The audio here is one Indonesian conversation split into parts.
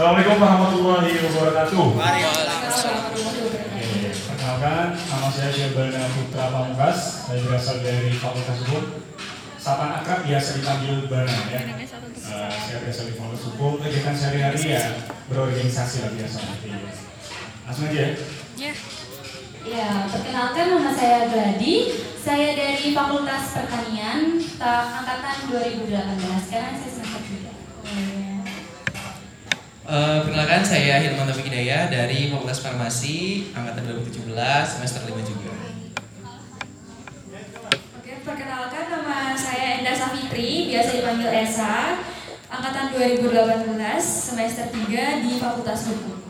Assalamualaikum warahmatullahi wabarakatuh. Oke, perkenalkan nama saya Syabana Putra Pamungkas. Saya berasal dari Fakultas Hukum. Sapaan akrab biasa dipanggil Bana ya. Eh, saya berasal dari Fakultas Hukum. Kegiatan sehari-hari ya berorganisasi lah biasa. Langsung aja ya. Ya. Ya, perkenalkan nama saya Gladi. Saya dari Fakultas Pertanian, ta- angkatan 2018. Sekarang saya semester 3. Eh, perkenalkan saya Hilman Taufik Hidayah dari Fakultas Farmasi angkatan 2017 semester 5 juga. Oke, perkenalkan nama saya Enda Safitri, biasa dipanggil Esa, angkatan 2018, semester 3 di Fakultas Hukum.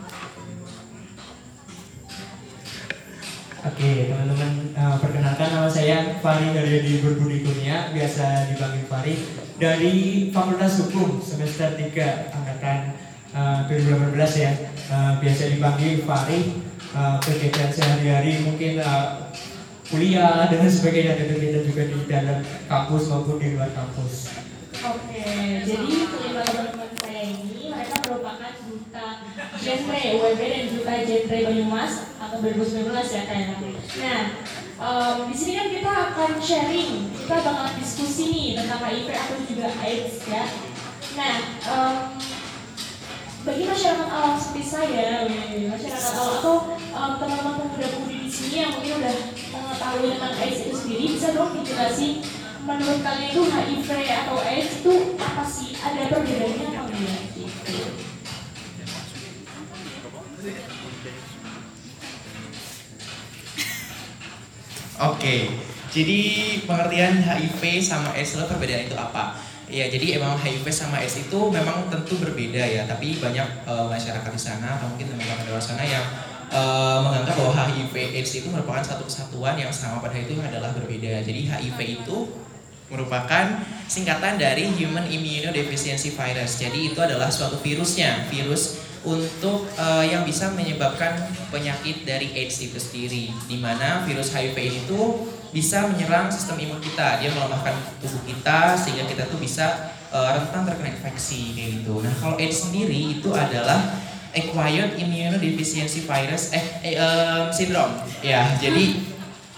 Oke teman-teman, eh, perkenalkan nama saya Fari dari di Berbudi Kurnia, biasa dipanggil Fari dari Fakultas Hukum semester 3 angkatan eh, 2018 ya, Eh, biasa dipanggil Fari. Eh, kegiatan sehari-hari mungkin eh, kuliah dan sebagainya dan kita juga di dalam kampus maupun di luar kampus. Oke, jadi teman-teman saya ini mereka merupakan duta genre UWB dan duta genre Banyumas atau 2019 ya kayaknya. Nah, em, di sini kan kita akan sharing, kita bakal diskusi nih tentang HIV atau juga AIDS ya. Nah, em, bagi masyarakat awam seperti saya, weh, masyarakat awam atau em, teman-teman pemuda-pemudi di sini yang mungkin udah mengetahui tentang AIDS itu sendiri, bisa dong dijelasin menurut kalian itu HIV atau AIDS itu apa sih? Ada perbedaannya apa enggak? Gitu. Oke, jadi pengertian HIV sama AIDS itu perbedaan itu apa? Ya, jadi emang HIV sama AIDS itu memang tentu berbeda ya, tapi banyak eh, masyarakat di sana atau mungkin teman-teman di luar sana yang eh, menganggap bahwa HIV AIDS itu merupakan satu kesatuan yang sama pada itu adalah berbeda. Jadi HIV itu merupakan singkatan dari Human Immunodeficiency Virus. Jadi itu adalah suatu virusnya, virus untuk eh, yang bisa menyebabkan penyakit dari AIDS itu sendiri. Di mana virus HIV ini tuh bisa menyerang sistem imun kita, dia melemahkan tubuh kita sehingga kita tuh bisa eh, rentan terkena infeksi kayak gitu. Nah kalau AIDS sendiri itu adalah acquired immunodeficiency virus eh, eh em, syndrome. Ya jadi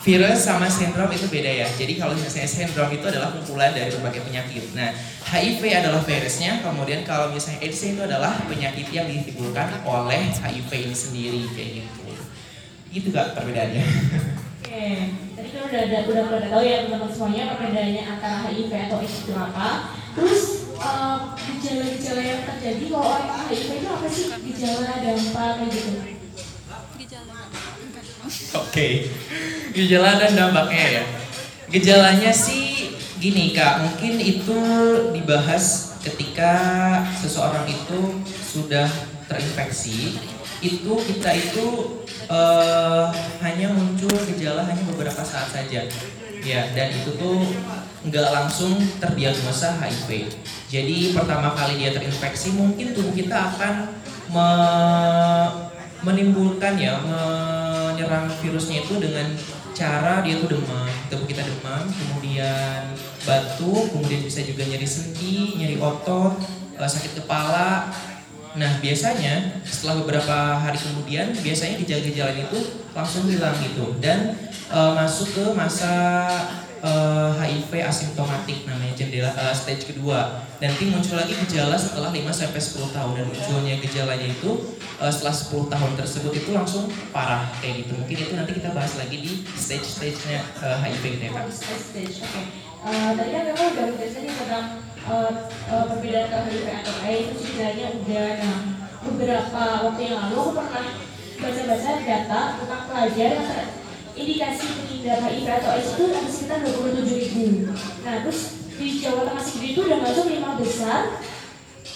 virus sama sindrom itu beda ya. Jadi kalau misalnya sindrom itu adalah kumpulan dari berbagai penyakit. Nah, HIV adalah virusnya, kemudian kalau misalnya AIDS itu adalah penyakit yang ditimbulkan oleh HIV ini sendiri kayak gitu. Gitu kak perbedaannya. Oke, tadi kan udah ada udah pada tahu ya teman-teman semuanya perbedaannya antara HIV atau AIDS itu apa. Terus em, gejala-gejala yang terjadi kalau orang HIV itu apa sih? Gejala, dampak kayak gitu. Oke, gejala dan dampaknya ya. Gejalanya sih gini kak, mungkin itu dibahas ketika seseorang itu sudah terinfeksi, itu kita itu eh, hanya muncul gejala hanya beberapa saat saja, ya. Dan itu tuh nggak langsung terdiagnosa HIV. Jadi pertama kali dia terinfeksi, mungkin tubuh kita akan me- menimbulkan ya menyerang virusnya itu dengan cara dia tuh demam tubuh kita demam kemudian batuk kemudian bisa juga nyeri sendi nyeri otot eh, sakit kepala. Nah biasanya setelah beberapa hari kemudian biasanya gejala-gejala itu langsung hilang gitu dan eh, masuk ke masa eh, HIV asimptomatik namanya jendela eh, stage kedua nanti muncul lagi gejala setelah 5 sampai 10 tahun dan munculnya gejalanya itu eh, setelah 10 tahun tersebut itu langsung parah kayak gitu. Mungkin itu nanti kita bahas lagi di stage-stage-nya eh, HIV gitu ya Kak. Stage. Eh, tadi kan kamu udah nih tentang perbedaan antara HIV atau AIDS itu sebenarnya udah nah beberapa waktu yang lalu aku pernah baca-baca data tentang pelajar yang indikasi pengidap HIV atau AIDS itu ada sekitar 27 ribu. Nah terus di Jawa Tengah sendiri itu udah masuk lima besar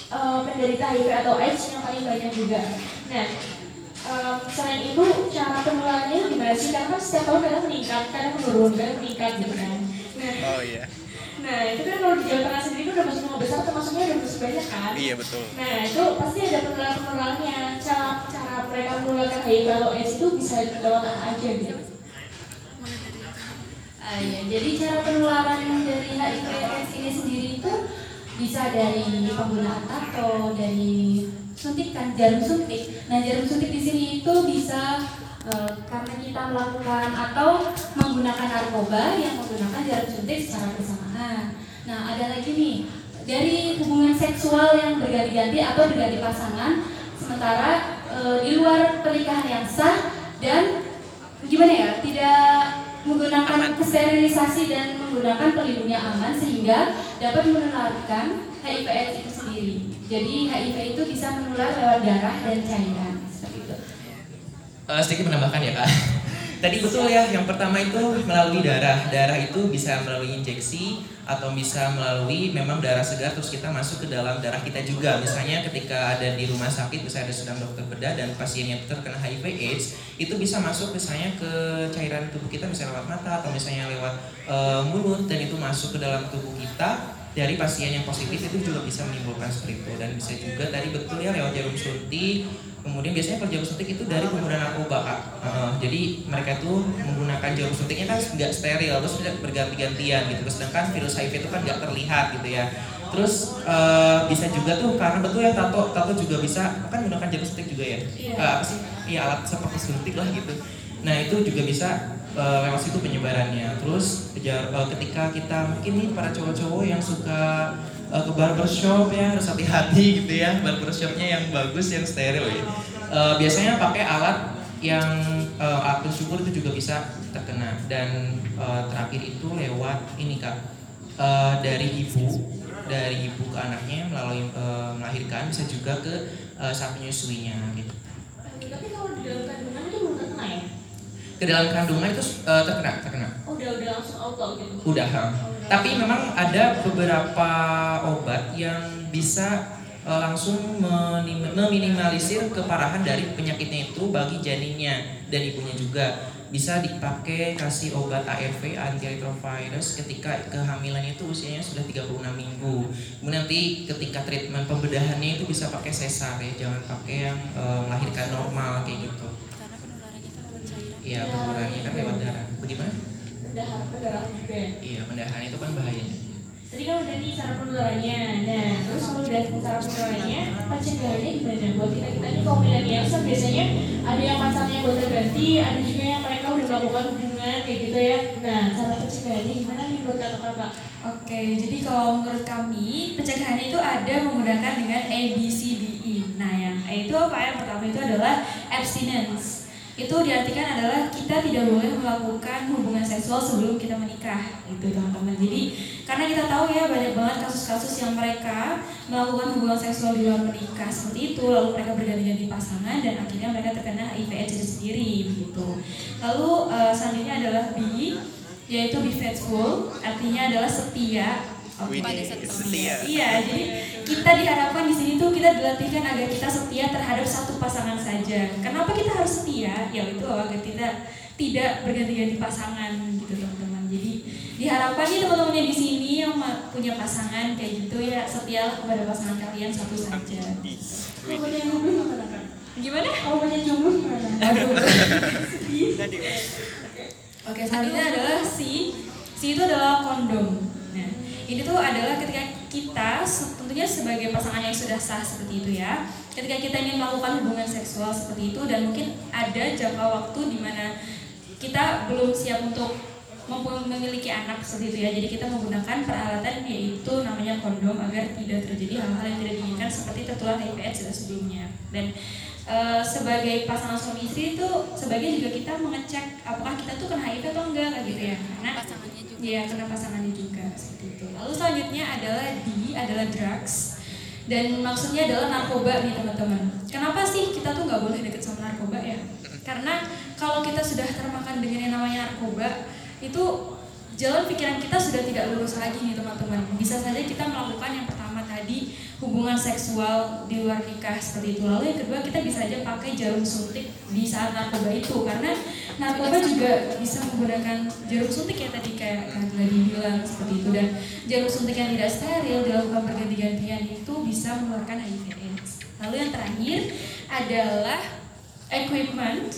eh, penderita HIV atau AIDS yang paling banyak juga. Nah em, selain itu cara penularannya gimana sih? Karena kan setiap tahun kadang meningkat, kadang menurun, kadang meningkat gitu kan. Nah, Oh iya. nah itu kan kalau di Jawa Tengah sendiri itu udah masuk lima besar, termasuknya udah masuk banyak kan? Iya betul. Nah itu pasti ada penularan penularannya. Cara cara mereka menularkan HIV atau AIDS itu bisa lewat apa aja gitu. Ah, iya. Jadi cara penularan dari HIV AIDS ini sendiri itu bisa dari penggunaan tato, dari suntikan jarum suntik. Nah, jarum suntik di sini itu bisa uh, karena kita melakukan atau menggunakan narkoba yang menggunakan jarum suntik secara bersamaan. Nah, ada lagi nih dari hubungan seksual yang berganti-ganti atau berganti pasangan, sementara uh, di luar pernikahan yang sah dan gimana ya tidak menggunakan sterilisasi dan menggunakan pelindung yang aman sehingga dapat menularkan HIV/AIDS itu sendiri. Jadi HIV itu bisa menular lewat darah dan cairan seperti itu. Uh, sedikit menambahkan ya kak. Tadi betul ya, yang pertama itu melalui darah. Darah itu bisa melalui injeksi atau bisa melalui memang darah segar terus kita masuk ke dalam darah kita juga. Misalnya ketika ada di rumah sakit, misalnya ada sedang dokter bedah dan pasiennya terkena HIV AIDS, itu bisa masuk misalnya ke cairan tubuh kita misalnya lewat mata atau misalnya lewat e, mulut dan itu masuk ke dalam tubuh kita dari pasien yang positif itu juga bisa menimbulkan seperti itu dan bisa juga tadi betul ya lewat jarum suntik kemudian biasanya kalau jarum suntik itu dari penggunaan narkoba kak. Uh, jadi mereka itu menggunakan jarum suntiknya kan nggak steril terus berganti-gantian gitu. Sedangkan virus HIV itu kan nggak terlihat gitu ya. Terus uh, bisa juga tuh karena betul ya tato tato juga bisa kan menggunakan jarum suntik juga ya? Iya. uh, apa sih? Iya alat seperti suntik lah gitu. Nah itu juga bisa uh, lewat situ penyebarannya. Terus uh, ketika kita mungkin nih para cowok-cowok yang suka uh, ke barbershop ya harus hati-hati gitu ya barbershopnya yang bagus yang steril ya. Uh, biasanya pakai alat yang uh, alat syukur itu juga bisa terkena dan uh, terakhir itu lewat ini kak uh, dari ibu dari ibu ke anaknya melalui uh, melahirkan bisa juga ke uh, saat menyusuinya gitu. Tapi kalau di dalam kandungan itu belum terkena ya? Ke dalam kandungan itu uh, terkena terkena oh, udah udah langsung auto gitu udah oh, tapi memang ada beberapa obat yang bisa uh, langsung meminimalisir keparahan dari penyakitnya itu bagi janinnya dan ibunya juga bisa dipakai kasih obat ARV antiretrovirus ketika kehamilan itu usianya sudah 36 minggu. Kemudian nanti ketika treatment pembedahannya itu bisa pakai sesar ya, jangan pakai yang uh, melahirkan normal kayak gitu. Iya, penularannya kan lewat darah. Bagaimana? Pendahan, pendahan juga. Ya? Iya, pendahan itu kan bahayanya. Tadi kan udah nih cara penularannya. Nah, terus kalau udah cara penularannya, pencegahannya gimana? Buat kita kita ini kaum milenial biasanya ada yang pacarnya buat ganti, ada juga yang mereka udah melakukan hubungan kayak gitu ya. Nah, cara pencegahannya gimana nih buat kakak-kakak? Oke, jadi kalau menurut kami pencegahannya itu ada menggunakan dengan A, B, C, D, E. Nah, yang A itu apa? Yang pertama itu adalah abstinence itu diartikan adalah kita tidak boleh melakukan hubungan seksual sebelum kita menikah gitu teman-teman jadi karena kita tahu ya banyak banget kasus-kasus yang mereka melakukan hubungan seksual di luar menikah seperti itu lalu mereka berganti-ganti pasangan dan akhirnya mereka terkena HIV AIDS itu sendiri gitu lalu uh, selanjutnya adalah B yaitu be faithful artinya adalah setia Okay. setia. Iya, jadi kita diharapkan di sini tuh kita dilatihkan agar kita setia terhadap satu pasangan saja. Kenapa kita harus setia? Ya itu agar kita tidak berganti-ganti pasangan gitu teman-teman. Jadi diharapkan nih teman-temannya di sini yang punya pasangan kayak gitu ya setialah kepada pasangan kalian satu saja. Gimana? Kalau punya jomblo gimana? Oke, selanjutnya adalah si si itu adalah kondom. Nah, ini tuh adalah ketika kita tentunya sebagai pasangan yang sudah sah seperti itu ya. Ketika kita ingin melakukan hubungan seksual seperti itu dan mungkin ada jangka waktu di mana kita belum siap untuk memiliki anak seperti itu ya. Jadi kita menggunakan peralatan yaitu namanya kondom agar tidak terjadi hal-hal yang tidak diinginkan seperti tertular HIV AIDS sebelumnya. Dan e, sebagai pasangan suami istri itu sebagai juga kita mengecek apakah kita tuh kena HIV atau enggak kayak gitu ya. Karena pasangannya juga. Ya kena pasangannya juga seperti itu lalu selanjutnya adalah D adalah drugs. Dan maksudnya adalah narkoba nih teman-teman. Kenapa sih kita tuh nggak boleh deket sama narkoba ya? Karena kalau kita sudah termakan dengan yang namanya narkoba itu jalan pikiran kita sudah tidak lurus lagi nih teman-teman. Bisa saja kita melakukan yang pertama tadi hubungan seksual di luar nikah seperti itu. Lalu yang kedua kita bisa aja pakai jarum suntik di saat narkoba itu. Karena narkoba juga bisa menggunakan jarum suntik ya tadi kayak Kak bilang seperti itu. Dan jarum suntik yang tidak steril dilakukan berganti-gantian itu bisa mengeluarkan HIV AIDS lalu yang terakhir adalah equipment.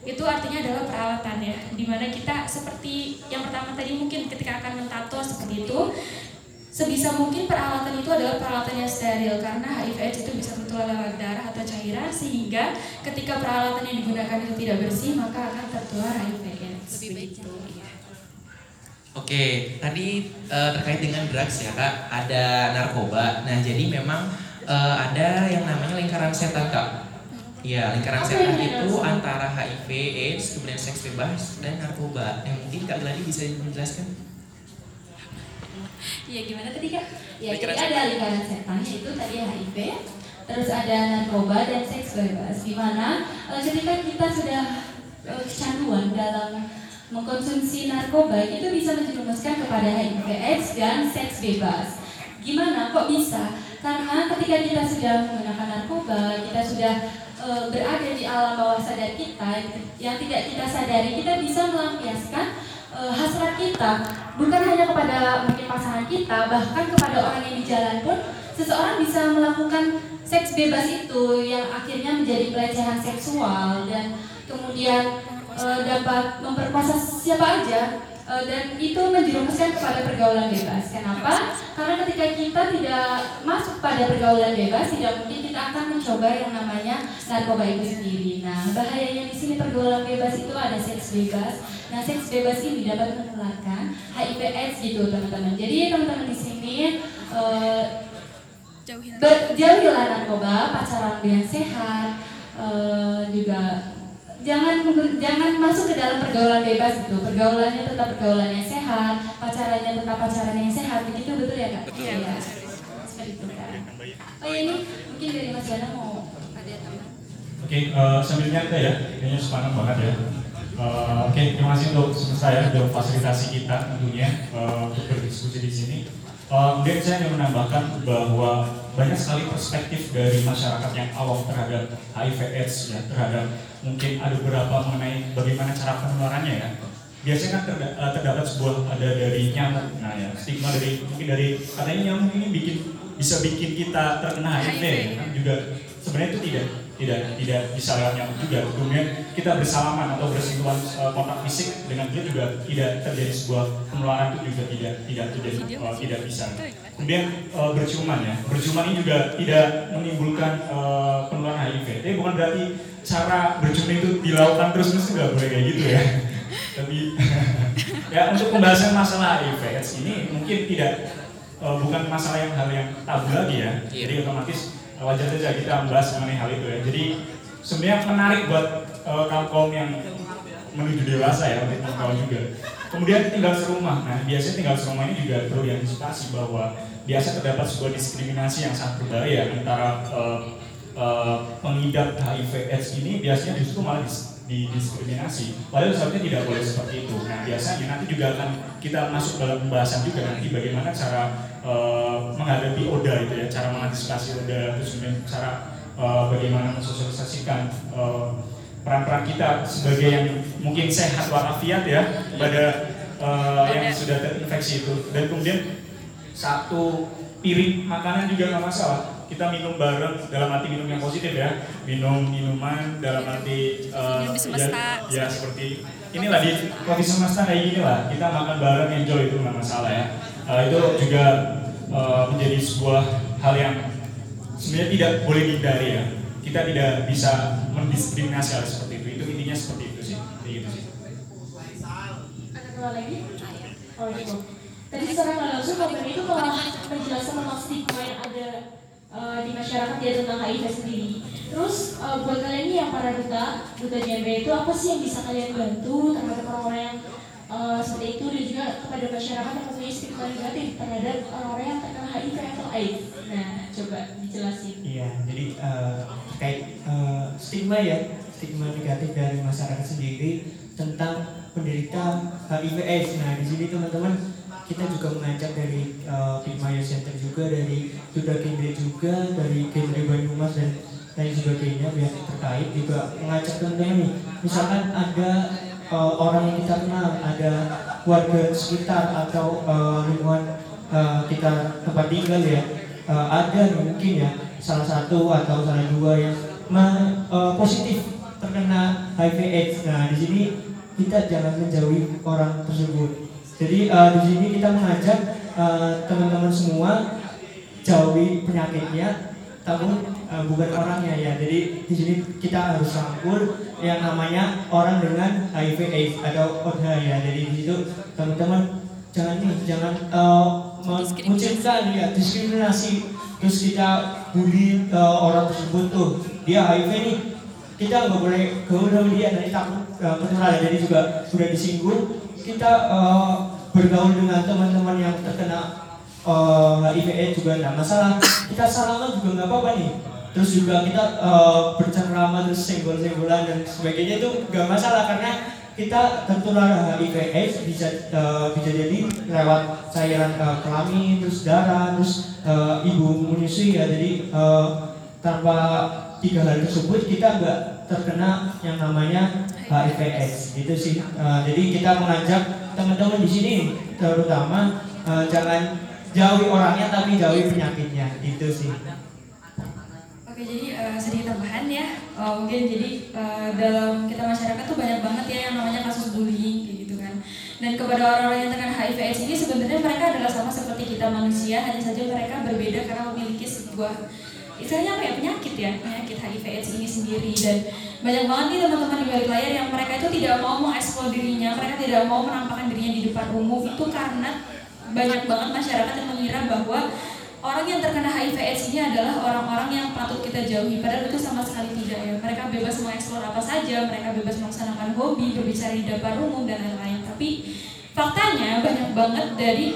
Itu artinya adalah peralatan ya di mana kita seperti yang pertama tadi mungkin ketika akan mentato seperti itu sebisa mungkin peralatan itu adalah peralatan yang steril karena HIV/AIDS itu bisa tertular lewat darah atau cairan sehingga ketika peralatan yang digunakan itu tidak bersih maka akan tertular HIV/AIDS. Lebih baik Begitu. Oke, tadi eh, terkait dengan drugs ya kak, ada narkoba. Nah jadi memang eh, ada yang namanya lingkaran setan kak. Iya, lingkaran setan itu antara HIV, AIDS, kemudian seks bebas dan narkoba. Yang mungkin kak Gladi bisa menjelaskan? Iya gimana tadi kak? Ya jadi ada lingkaran setan yaitu tadi HIV, terus ada narkoba dan seks bebas. Di mana eh, ketika kita sudah eh, kecanduan dalam mengkonsumsi narkoba itu bisa menjerumuskan kepada HIV/AIDS dan seks bebas. Gimana? Kok bisa? Karena ketika kita sudah menggunakan narkoba, kita sudah eh, berada di alam bawah sadar kita yang tidak kita sadari, kita bisa melampiaskan eh, hasrat kita bukan hanya kepada mungkin pasangan kita, bahkan kepada orang yang di jalan pun seseorang bisa melakukan seks bebas itu yang akhirnya menjadi pelecehan seksual dan kemudian eh, dapat memperkosa siapa aja eh, dan itu menjerumuskan kepada pergaulan bebas. Kenapa? Karena ketika kita tidak masuk pada pergaulan bebas, tidak mungkin kita akan mencoba yang namanya narkoba itu sendiri. Nah, bahayanya di sini pergaulan bebas itu ada seks bebas. Nah, seks bebas ini dapat menularkan HIV/AIDS gitu, teman-teman. Jadi teman-teman di sini. Ber- jauhilah narkoba, pacaran dengan sehat, eh, juga jangan jangan masuk ke dalam pergaulan bebas gitu. Pergaulannya tetap pergaulan yang sehat, pacarannya tetap pacaran yang sehat. Begitu betul ya kak? Betul. Iya. Seperti itu kak. Oh ya ini mungkin dari Mas Yana mau Ada teman. Oke, eh, sambil nyantai ya, kayaknya sepanjang banget ya. Eh, Oke, terima kasih untuk semesta ya, untuk fasilitasi kita tentunya eh, untuk berdiskusi di sini. Eh, Kemudian saya ingin menambahkan bahwa banyak sekali perspektif dari masyarakat yang awam terhadap HIV/AIDS ya, terhadap mungkin ada beberapa mengenai bagaimana cara penularannya ya. Biasanya kan terda- eh, terdapat sebuah ada dari nyamuk, nah ya stigma dari mungkin dari katanya nyamuk ini bikin bisa bikin kita terkena HIV, HIV. kan juga sebenarnya itu tidak tidak tidak bisa lewat nyamuk juga. Kemudian kita bersalaman atau bersentuhan eh, kontak fisik dengan dia juga tidak terjadi sebuah penularan itu juga tidak tidak terjadi eh, tidak bisa. Kemudian eh, berciuman ya, berciuman ini juga tidak menimbulkan eh, penularan HIV. Tapi bukan berarti cara berciuman itu dilakukan terus terus nggak boleh kayak gitu ya. Tapi ya untuk pembahasan masalah HIV ini mungkin tidak bukan masalah yang hal yang tabu lagi ya. Iya. Jadi otomatis wajar saja kita membahas mengenai hal itu ya. Jadi sebenarnya menarik buat eh, kaum kaum yang menuju dewasa ya untuk kaum juga. Kemudian tinggal serumah. Nah biasanya tinggal serumah ini juga perlu diantisipasi bahwa biasa terdapat sebuah diskriminasi yang sangat berbahaya antara eh, eh, pengidap HIV/AIDS ini biasanya justru malah dis- didiskriminasi. Padahal seharusnya tidak boleh seperti itu. Nah biasanya nanti juga akan kita masuk dalam pembahasan juga nanti bagaimana cara eh, menghadapi ODA itu ya, cara mengantisipasi ODA, terus kemudian cara eh, bagaimana mensosialisasikan eh, peran-peran kita sebagai yang mungkin sehat walafiat ya pada eh, yang sudah terinfeksi itu. Dan kemudian satu piring makanan juga nggak masalah. Kita minum bareng dalam arti minum yang positif ya. Minum minuman dalam arti semesta. ya, ya seperti inilah di kopi semesta kayak gini lah. Kita makan bareng enjoy itu nggak masalah ya Eh, itu juga eh, menjadi sebuah hal yang sebenarnya tidak boleh dihindari ya kita tidak bisa mendiskriminasi hal seperti itu itu intinya seperti itu sih kayak gitu sih Ada lagi? Oh gitu. Tadi secara nggak langsung itu telah menjelaskan tentang stigma yang ada eh, di masyarakat ya tentang HIV sendiri. Terus eh, buat kalian ini yang para duta, duta genre itu apa sih yang bisa kalian bantu terhadap orang-orang yang eh, seperti itu dan juga kepada masyarakat yang mempunyai stigma negatif terhadap orang-orang yang terkena HIV atau AIDS. Nah, coba dijelasin. Iya, jadi eh, terkait eh, stigma ya, stigma negatif dari masyarakat sendiri tentang penderita HIV/AIDS. Nah, di sini teman-teman kita juga mengajak dari eh, Pitmaya Center juga, dari Duda Genre juga, dari Genre Banyumas dan lain sebagainya pihak terkait juga mengajak teman-teman nih. Misalkan ada eh, orang yang kita kenal, ada warga sekitar atau eh, lingkungan eh, kita tempat tinggal ya, eh, ada mungkin ya salah satu atau salah dua yang me- eh, positif terkena HIV/AIDS. Nah di sini kita jangan menjauhi orang tersebut. Jadi eh, di sini kita mengajak teman-teman semua jauhi penyakitnya tapi eh, bukan orangnya ya. Jadi di sini kita harus rangkul yang namanya orang dengan HIV AIDS atau ODA ya. Jadi di situ teman-teman jangan nih jangan memunculkan ya diskriminasi. Terus kita bully eh, orang tersebut tuh. Dia HIV nih. Kita nggak boleh gaul sama dia. Nanti takut uh, penularan jadi juga sudah disinggung. Kita eh, bergaul dengan teman-teman yang terkena uh, AIDS juga. Nggak masalah kita salaman juga nggak apa-apa nih. Terus juga kita eh, bercengkrama terus senggol-senggolan dan sebagainya itu nggak masalah karena kita tertular HIV AIDS bisa eh, bisa jadi lewat cairan eh, kelamin terus darah terus eh, ibu menyusui ya. Jadi eh, tanpa tiga hal tersebut kita nggak terkena yang namanya HIV AIDS gitu sih. Eh, jadi kita mengajak teman-teman di sini terutama eh, jangan jauhi orangnya tapi jauhi penyakitnya itu sih Oke, jadi eh, sedikit tambahan ya. Eh, mungkin jadi eh, dalam kita masyarakat tuh banyak banget ya yang namanya kasus bullying kayak gitu kan. Dan kepada orang-orang yang terkena HIV AIDS ini sebenarnya mereka adalah sama seperti kita manusia, hanya saja mereka berbeda karena memiliki sebuah istilahnya apa ya penyakit ya penyakit HIV AIDS ini sendiri dan banyak banget nih teman-teman di balik layar yang mereka itu tidak mau mengeksplor dirinya mereka tidak mau menampakkan dirinya di depan umum itu karena banyak banget masyarakat yang mengira bahwa orang yang terkena HIV AIDS ini adalah orang-orang yang patut kita jauhi. Padahal itu sama sekali tidak ya. Mereka bebas mengeksplor apa saja mereka bebas melaksanakan hobi berbicara di depan umum dan lain-lain. Tapi faktanya banyak banget dari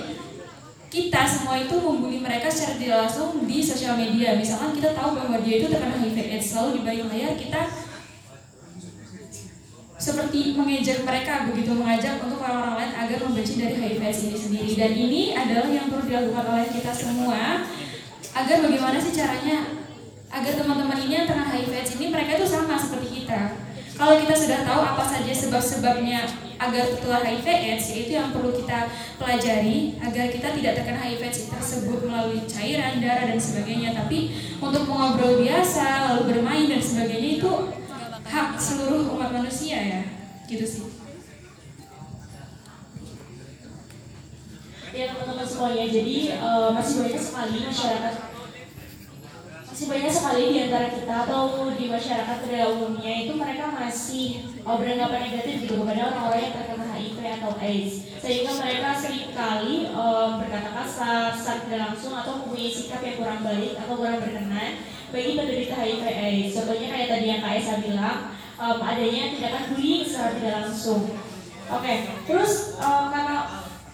kita semua itu membuli mereka secara tidak langsung di sosial media. Misalkan kita tahu bahwa dia itu terkena HIV AIDS lalu di balik layar kita seperti mengejek mereka begitu mengajak untuk orang-orang lain agar membenci dari HIV ini sendiri. Dan ini adalah yang perlu dilakukan oleh kita semua agar bagaimana sih caranya agar teman-teman ini yang terkena HIV ini mereka itu sama seperti kita. Kalau kita sudah tahu apa saja sebab-sebabnya agar tertular HIV AIDS yaitu yang perlu kita pelajari agar kita tidak terkena HIV AIDS tersebut melalui cairan darah dan sebagainya. Tapi untuk mengobrol biasa lalu bermain dan sebagainya itu hak seluruh umat manusia ya? Gitu sih. Ya teman-teman semuanya, jadi eh, masih banyak sekali masyarakat masih banyak sekali di antara kita atau di masyarakat pada umumnya itu mereka masih eh, beranggapan negatif gitu kepada orang-orang yang terkena HIV atau AIDS. Sehingga mereka sering kali eh, berkata kasar, secara langsung atau mempunyai sikap yang kurang baik atau kurang berkenan bagi penderita HIV AIDS. Contohnya kayak tadi yang Kak Esa bilang, em, adanya tindakan bullying secara tidak langsung. Oke, terus em, karena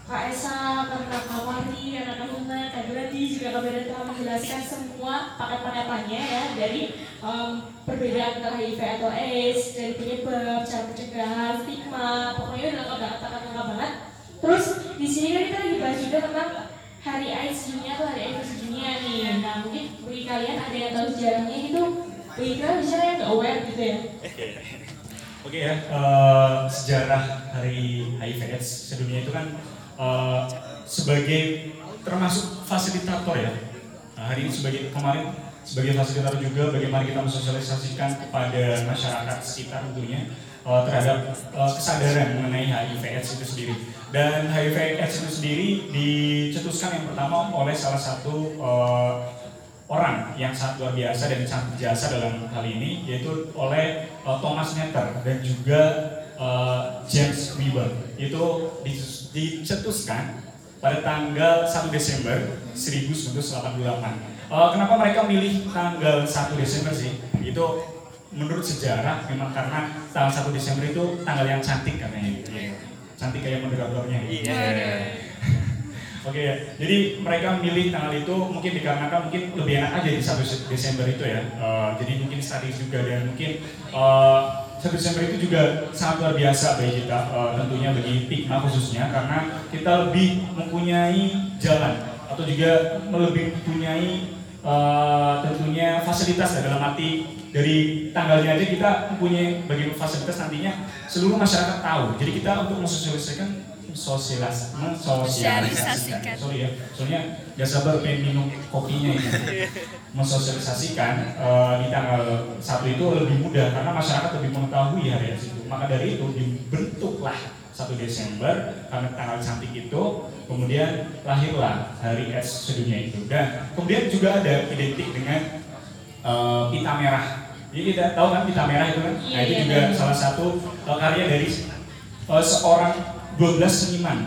Kak Esa, karena Kak Wari, karena Kak Kak juga Kak Beda telah menjelaskan semua paket-paketannya ya dari em, perbedaan antara HIV atau AIDS, dari penyebab, cara pencegahan, stigma, pokoknya udah kata-kata lengkap banget. Terus di sini kan kita lagi bahas juga tentang Hari AIDS Dunia atau Hari AIDS Dunia nih. Nah mungkin bagi kalian ada yang tahu sejarahnya gitu, bagi kalian bisa yang aware gitu ya. Oke ya, eh, sejarah Hari HIV AIDS sedunia itu kan eh, sebagai termasuk fasilitator ya. Nah, hari ini sebagai kemarin sebagai fasilitator juga bagaimana kita mensosialisasikan kepada masyarakat sekitar tentunya eh, terhadap eh, kesadaran mengenai HIV AIDS itu sendiri. Dan HIV AIDS itu sendiri dicetuskan yang pertama oleh salah satu eh, orang yang sangat luar biasa dan sangat jasa dalam hal ini yaitu oleh uh, Thomas Netter dan juga uh, James Weber itu dicetus- dicetuskan pada tanggal 1 Desember 1988. Uh, kenapa mereka milih tanggal 1 Desember sih? Itu menurut sejarah memang karena tanggal 1 Desember itu tanggal yang cantik katanya gitu ya. Cantik kayak moderatornya. Iya. Oke ya, jadi mereka memilih tanggal itu mungkin dikarenakan mungkin lebih enak aja di 1 Desember itu ya. Eh, jadi mungkin strategis juga dan mungkin eh, 1 Desember itu juga sangat luar biasa bagi kita, eh, tentunya bagi Pigma khususnya karena kita lebih mempunyai jalan atau juga lebih mempunyai eh, tentunya fasilitas ya, dalam arti dari tanggalnya aja kita mempunyai bagaimana fasilitas nantinya seluruh masyarakat tahu. Jadi kita untuk mensosialisasikan sosialis mensosialisasikan sorry ya soalnya gak sabar pengen minum kopinya ini. Mensosialisasikan eh, di tanggal satu itu lebih mudah karena masyarakat lebih mengetahui hari itu maka dari itu dibentuklah 1 Desember karena tanggal cantik itu kemudian lahirlah hari AIDS sedunia itu. Dan kemudian juga ada identik dengan eh, pita merah. Jadi kita tahu kan pita merah itu kan? Nah itu Iya, juga iya. salah satu eh, karya dari eh, seorang 12 seniman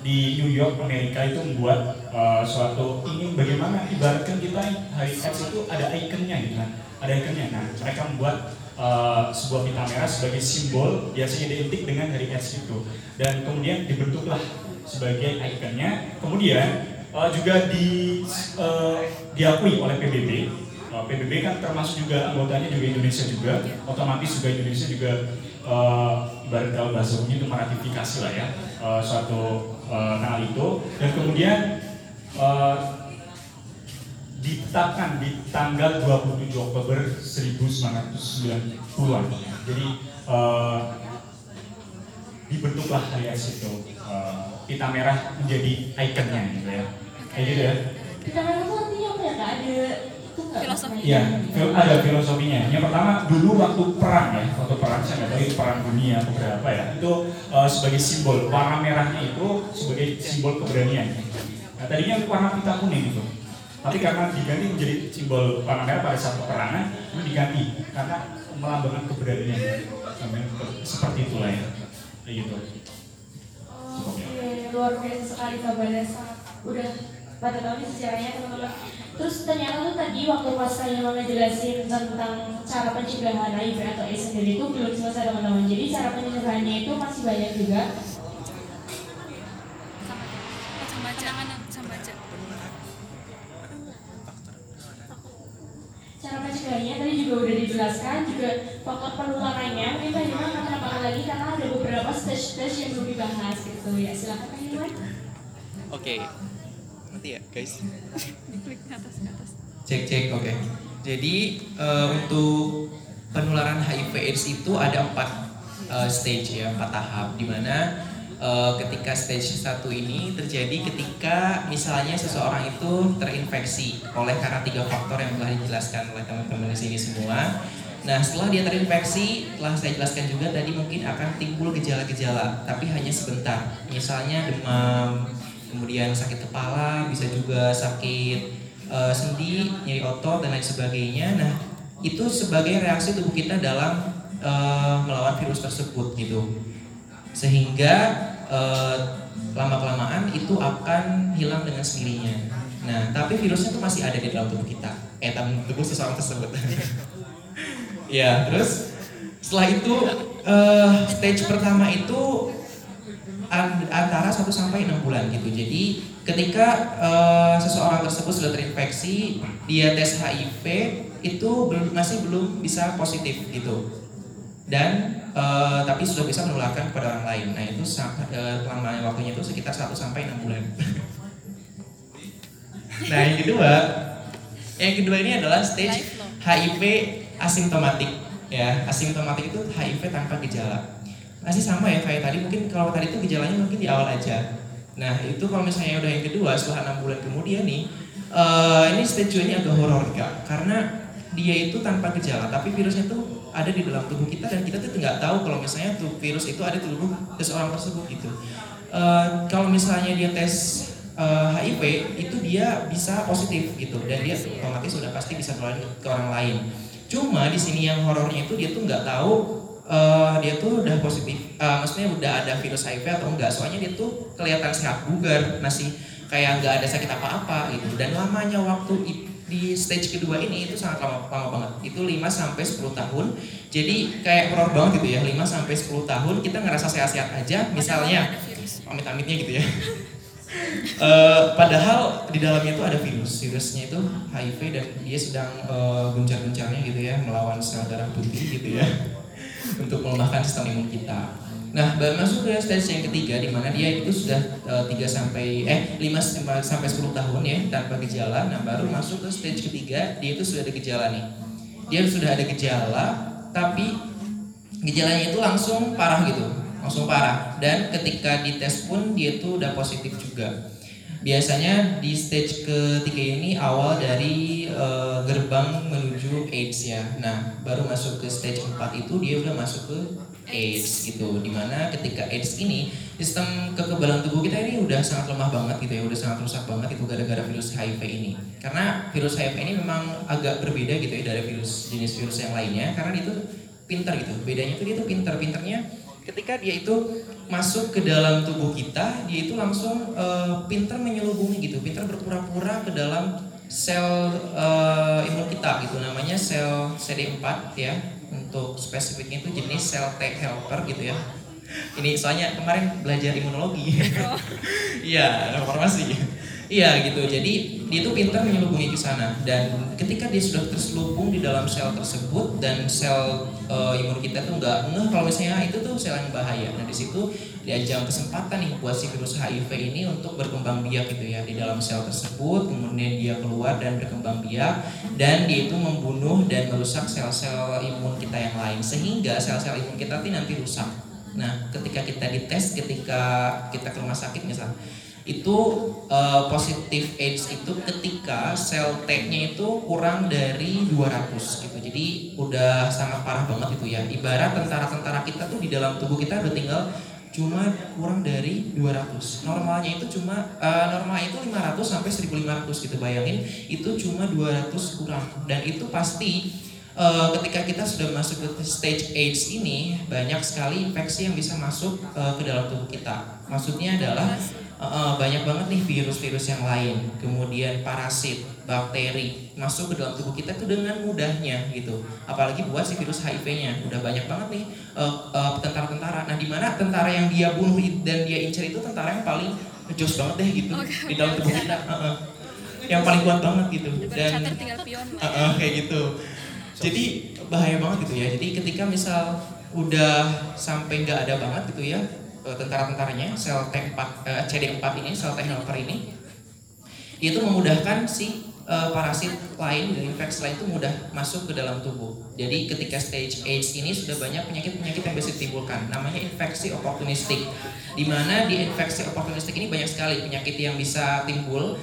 di New York Amerika itu membuat eh, suatu ingin bagaimana ibaratkan kita hari AIDS itu ada ikonnya gitu kan? Ada ikonnya. Nah mereka membuat eh, sebuah pita merah sebagai simbol biasanya identik dengan hari AIDS itu. Dan kemudian dibentuklah sebagai ikonnya kemudian eh, juga di eh, diakui oleh PBB Uh, PBB kan termasuk juga anggotanya juga Indonesia juga, otomatis juga Indonesia juga uh, ibarat kalau bahasa umumnya itu meratifikasi lah ya uh, suatu uh, itu. Dan kemudian uh, ditetapkan di tanggal 27 Oktober 1990-an. Jadi uh, dibentuklah hari AIDS itu uh, pita merah menjadi ikonnya gitu ya. Kayak gitu ya. Kita kan itu artinya apa ya kak? Ada itu nggak? Filosofi. Iya, ada filosofinya. Yang pertama dulu waktu perang ya, waktu perang saya nggak tahu itu perang dunia atau berapa ya, itu eh, sebagai simbol warna merahnya itu sebagai simbol keberanian. Nah tadinya warna pita kuning itu, tapi karena diganti menjadi simbol warna merah pada saat peperangan itu diganti karena melambangkan keberanian. Namanya Seperti itulah ya, gitu. Oke, luar biasa sekali kabarnya sangat udah pada tahu nih sejarahnya teman-teman. Terus ternyata tuh tadi waktu pas kalian mau ngejelasin tentang cara pencegahan HIV atau AIDS sendiri itu belum selesai teman-teman. Jadi cara pencegahannya itu masih banyak juga. Cara pencegahannya tadi juga udah dijelaskan, juga faktor penularannya. Mungkin Pak Hilman akan tambahkan lagi karena ada beberapa stage-stage yang belum dibahas gitu ya. Silakan Pak Hilman. Oke. Nanti ya, guys. Klik ke atas ke atas. Cek cek, oke. Jadi eh, untuk penularan HIV AIDS itu ada empat eh, stage ya, empat tahap. Di mana eh, ketika stage satu ini terjadi ketika misalnya seseorang itu terinfeksi oleh karena tiga faktor yang telah dijelaskan oleh teman-teman di sini semua. Nah setelah dia terinfeksi, telah saya jelaskan juga tadi mungkin akan timbul gejala-gejala, tapi hanya sebentar. Misalnya demam, kemudian sakit kepala, bisa juga sakit eh, sendi, nyeri otot dan lain sebagainya. Nah, itu sebagai reaksi tubuh kita dalam eh, melawan virus tersebut gitu. Sehingga eh, lama kelamaan itu akan hilang dengan sendirinya. Nah, tapi virusnya itu masih ada di dalam tubuh kita, eh dalam tubuh seseorang tersebut. ya, terus setelah itu eh, stage pertama itu an- antara 1 sampai 6 bulan gitu. Jadi ketika eh, seseorang tersebut sudah terinfeksi, dia tes HIV itu belum masih belum bisa positif gitu. Dan eh, tapi sudah bisa menularkan kepada orang lain. Nah, itu sa- eh, lama waktunya itu sekitar 1 sampai 6 bulan. nah, yang kedua yang kedua ini adalah stage HIV asimptomatik ya. Asimptomatik itu HIV tanpa gejala masih sama ya kayak tadi mungkin kalau tadi itu gejalanya mungkin di awal aja nah itu kalau misalnya udah yang kedua setelah enam bulan kemudian nih eh, ini stage 2 ini agak horor kak karena dia itu tanpa gejala tapi virusnya itu ada di dalam tubuh kita dan kita tuh nggak tahu kalau misalnya tuh virus itu ada di tubuh seseorang tersebut gitu Eh, kalau misalnya dia tes eh, HIV itu dia bisa positif gitu dan dia otomatis sudah pasti bisa menular ke orang lain cuma di sini yang horornya itu dia tuh nggak tahu eh, dia tuh udah positif, eh, maksudnya udah ada virus HIV atau enggak? Soalnya dia tuh kelihatan sehat bugar, masih kayak nggak ada sakit apa-apa gitu. Dan lamanya waktu i- di stage kedua ini itu sangat lama, lama banget. Itu 5 sampai 10 tahun. Jadi kayak horor banget gitu ya, 5 sampai 10 tahun kita ngerasa sehat-sehat aja. Misalnya amit-amitnya gitu ya. Eh, padahal di dalamnya itu ada virus, virusnya itu HIV dan dia sedang eh, gencar-gencarnya gitu ya melawan sel darah putih gitu ya untuk melemahkan sistem imun kita. Nah, baru masuk ke stage yang ketiga di mana dia itu sudah eh, 3 sampai eh 5 sampai 10 tahun ya tanpa gejala. Nah, baru masuk ke stage ketiga dia itu sudah ada gejala nih. Dia sudah ada gejala tapi gejalanya itu langsung parah gitu langsung parah dan ketika dites pun dia tuh udah positif juga biasanya di stage ketiga ini awal dari eh, gerbang menuju AIDS ya. Nah, baru masuk ke stage 4 itu dia udah masuk ke AIDS gitu. Di mana ketika AIDS ini sistem kekebalan tubuh kita ini udah sangat lemah banget gitu ya, udah sangat rusak banget itu gara-gara virus HIV ini. Karena virus HIV ini memang agak berbeda gitu ya dari virus jenis virus yang lainnya karena itu pinter gitu. Bedanya itu dia tuh pinter, pinternya ketika dia itu masuk ke dalam tubuh kita, dia itu langsung eh, pinter menyelubungi gitu, pinter berpura-pura ke dalam sel eh, imun kita gitu, namanya sel CD4 ya, untuk spesifiknya itu jenis sel T helper gitu ya. Ini soalnya kemarin belajar imunologi. Iya, ada farmasi. Iya gitu. Jadi dia itu pintar menyelubungi ke sana dan ketika dia sudah terselubung di dalam sel tersebut dan sel eh, imun kita tuh nggak ngeh kalau misalnya itu tuh sel yang bahaya. Nah di situ diajang kesempatan nih buat si virus HIV ini untuk berkembang biak gitu ya di dalam sel tersebut. Kemudian dia keluar dan berkembang biak dan dia itu membunuh dan merusak sel-sel imun kita yang lain sehingga sel-sel imun kita nanti rusak. Nah ketika kita dites, ketika kita ke rumah sakit misalnya itu eh, positif AIDS itu ketika sel T-nya itu kurang dari 200 gitu. Jadi udah sangat parah banget itu ya. Ibarat tentara-tentara kita tuh di dalam tubuh kita udah tinggal cuma kurang dari 200. Normalnya itu cuma eh, normalnya itu 500 sampai 1500 gitu. Bayangin itu cuma 200 kurang dan itu pasti eh, ketika kita sudah masuk ke stage AIDS ini banyak sekali infeksi yang bisa masuk eh, ke dalam tubuh kita. Maksudnya adalah Uh, uh, banyak banget nih virus-virus yang lain, kemudian parasit, bakteri masuk ke dalam tubuh kita tuh dengan mudahnya gitu. Apalagi buat si virus HIV-nya, udah banyak banget nih uh, uh, tentara-tentara. Nah, di mana tentara yang dia bunuh dan dia incer itu tentara yang paling jos banget deh gitu Oke, di dalam tubuh kita. Uh, uh. Yang paling kuat banget gitu. Dan Uh, uh, kayak gitu. Jadi bahaya banget gitu ya. Jadi ketika misal udah sampai nggak ada banget gitu ya eh, tentara-tentaranya sel T4 eh, CD4 ini sel T helper ini itu memudahkan si eh, parasit lain dan infeksi lain itu mudah masuk ke dalam tubuh. Jadi ketika stage AIDS ini sudah banyak penyakit-penyakit yang bisa ditimbulkan. Namanya infeksi oportunistik. Di mana di infeksi oportunistik ini banyak sekali penyakit yang bisa timbul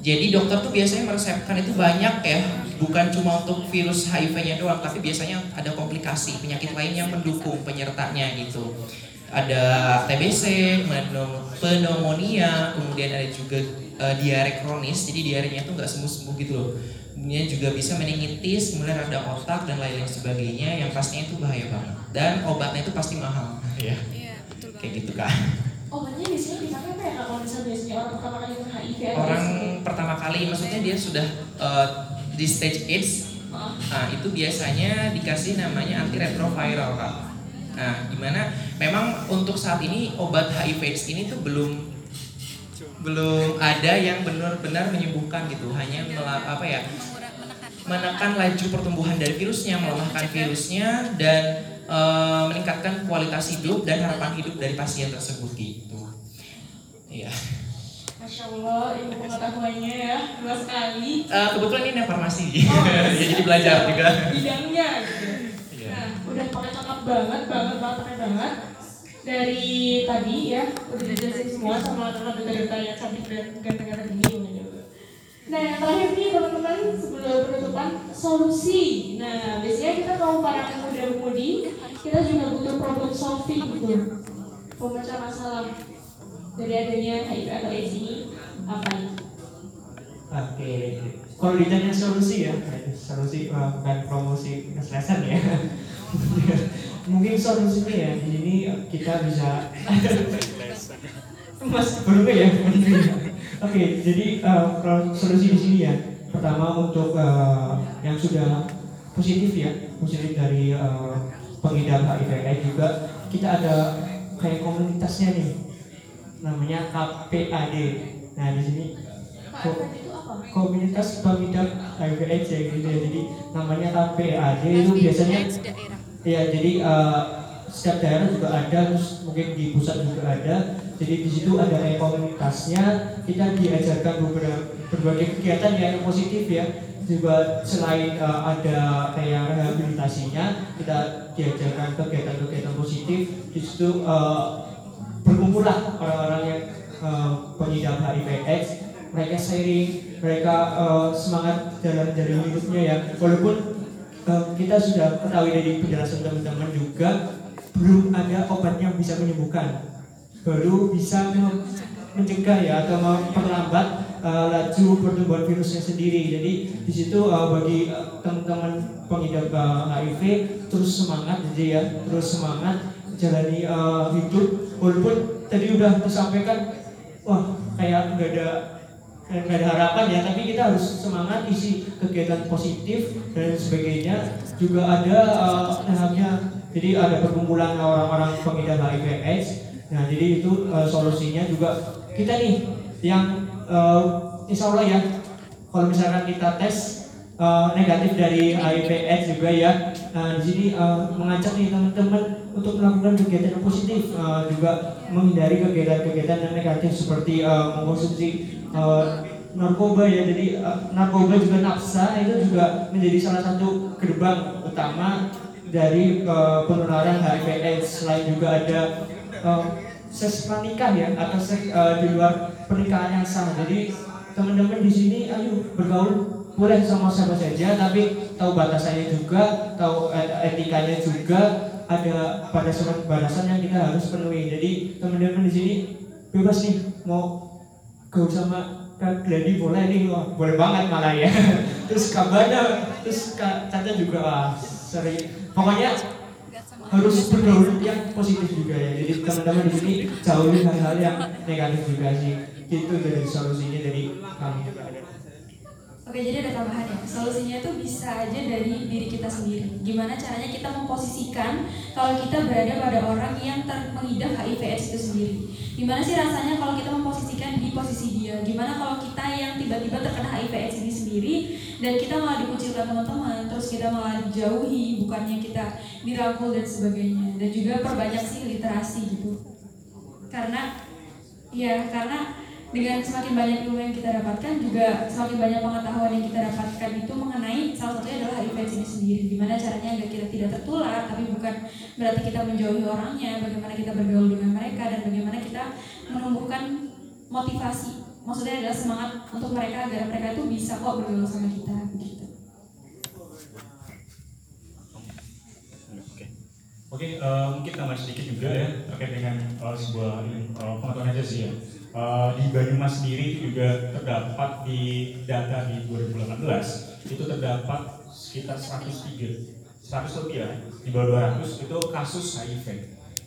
jadi dokter tuh biasanya meresepkan itu banyak ya, bukan cuma untuk virus HIV-nya doang, tapi biasanya ada komplikasi penyakit lain yang mendukung penyertanya gitu. Ada TBC, pneumo- pneumonia, kemudian ada juga eh, diare kronis, jadi diarenya tuh nggak sembuh-sembuh gitu loh. Kemudian juga bisa meningitis, kemudian radang otak dan lain-lain sebagainya yang pastinya itu bahaya banget. Dan obatnya itu pasti mahal. Ya, Iya, betul banget. kayak gitu kak. Obatnya biasanya dipakai apa ya kak kalau misalnya biasanya orang pertama kali kena HIV Orang pertama kali, maksudnya dia sudah eh, di stage AIDS. Nah, itu biasanya dikasih namanya antiretroviral, Kak. Nah, gimana? Memang untuk saat ini obat HIV AIDS ini tuh belum belum ada yang benar-benar menyembuhkan gitu. Hanya mela- apa ya? Menekan. laju pertumbuhan dari virusnya, melemahkan virusnya dan eh, meningkatkan kualitas hidup dan harapan hidup dari pasien tersebut gitu. Iya. Masya Allah, ilmu pengetahuannya ya, luas sekali. Eh, kebetulan ini farmasi, Oh, ya, jadi belajar juga. Bidangnya gitu. Udah pakai cakep banget, banget, banget, pakai banget. Dari tadi ya, udah dijelasin semua sama teman data-data yang cantik dan ganteng-ganteng ini. Nah, yang terakhir nih teman-teman sebelum penutupan solusi. Nah, biasanya kita kalau para pemuda-pemudi, kita juga butuh problem solving gitu, pemecah masalah dari adanya HIV atau AIDS ini apa? Oke, kalau ditanya solusi ya, solusi eh, bukan promosi keselesan ya. Mungkin solusinya ya di sini kita bisa Mas baru ya. Oke, jadi eh, kalau solusi di sini ya. Pertama untuk eh, yang sudah positif ya, positif dari eh, pengidap HIV juga kita ada kayak komunitasnya nih, namanya KPAD. Nah di sini? Komunitas pengidap HIV AIDS ya gitu ya. Jadi namanya KPAD itu biasanya ya jadi eh, setiap daerah juga ada terus mungkin di pusat juga ada. Jadi di situ ada komunitasnya kita diajarkan beberapa berbagai kegiatan yang positif ya. Juga selain eh, ada kayak rehabilitasinya kita diajarkan kegiatan-kegiatan positif. Di situ eh, berkumpullah orang-orang yang eh, pengidap HIV/AIDS mereka sharing mereka eh, semangat dalam jalan hidupnya ya. Walaupun eh, kita sudah ketahui dari penjelasan teman-teman juga belum ada obat yang bisa menyembuhkan. Baru bisa me- mencegah ya atau memperlambat eh, laju pertumbuhan virusnya sendiri. Jadi di situ eh, bagi eh, teman-teman pengidap eh, HIV terus semangat jadi ya terus semangat jalani eh, hidup. Walaupun tadi udah disampaikan wah kayak nggak ada nggak ada harapan ya tapi kita harus semangat isi kegiatan positif dan sebagainya. Juga ada namanya jadi ada perkumpulan orang-orang pengidap HIV AIDS nah jadi itu eh, solusinya juga kita nih yang eh, insya Allah ya kalau misalkan kita tes eh, negatif dari HIV juga ya. Nah di sini eh, mengajak nih teman-teman untuk melakukan kegiatan yang positif eh, juga menghindari kegiatan-kegiatan yang negatif seperti eh, mengkonsumsi eh, narkoba ya. Jadi eh, narkoba juga nafsa itu juga menjadi salah satu gerbang utama dari eh, penularan HIV AIDS selain juga ada eh, seks ya atau seks eh, di luar pernikahan yang sah jadi teman-teman di sini ayo bergaul boleh sama siapa saja tapi tahu batasannya juga tahu et- etikanya juga ada pada surat batasan yang kita harus penuhi. Jadi teman-teman di sini bebas nih mau gaul sama Kak Gladi boleh nih wah boleh banget malah ya. Terus kabarnya terus Kak Caca juga wah sering pokoknya harus bergaul yang positif juga ya. Jadi teman-teman di sini jauhi hal-hal yang negatif juga sih. Itu dari solusinya dari kami Oke, jadi ada tambahan ya. Solusinya itu bisa aja dari diri kita sendiri. Gimana caranya kita memposisikan kalau kita berada pada orang yang ter- mengidap HIV AIDS itu sendiri. Gimana sih rasanya kalau kita memposisikan di posisi dia? Gimana kalau kita yang tiba-tiba terkena HIV AIDS ini sendiri dan kita malah dikucilkan teman-teman, terus kita malah dijauhi, bukannya kita dirangkul dan sebagainya. Dan juga perbanyak sih literasi gitu. Karena ya karena dengan semakin banyak ilmu yang kita dapatkan juga semakin banyak pengetahuan yang kita dapatkan itu mengenai salah satunya adalah HIV ini sendiri. Gimana caranya agar kita tidak tertular tapi bukan berarti kita menjauhi orangnya bagaimana kita bergaul dengan mereka dan bagaimana kita menumbuhkan motivasi maksudnya adalah semangat untuk mereka agar mereka itu bisa kok bergaul sama kita begitu Oke, eh, mungkin tambah sedikit juga ya terkait dengan eh, sebuah eh, pengetahuan aja sih ya. Eh, di Banyumas sendiri juga terdapat di data di 2018 itu terdapat sekitar 103 100 lebih ya di bawah 200 itu kasus HIV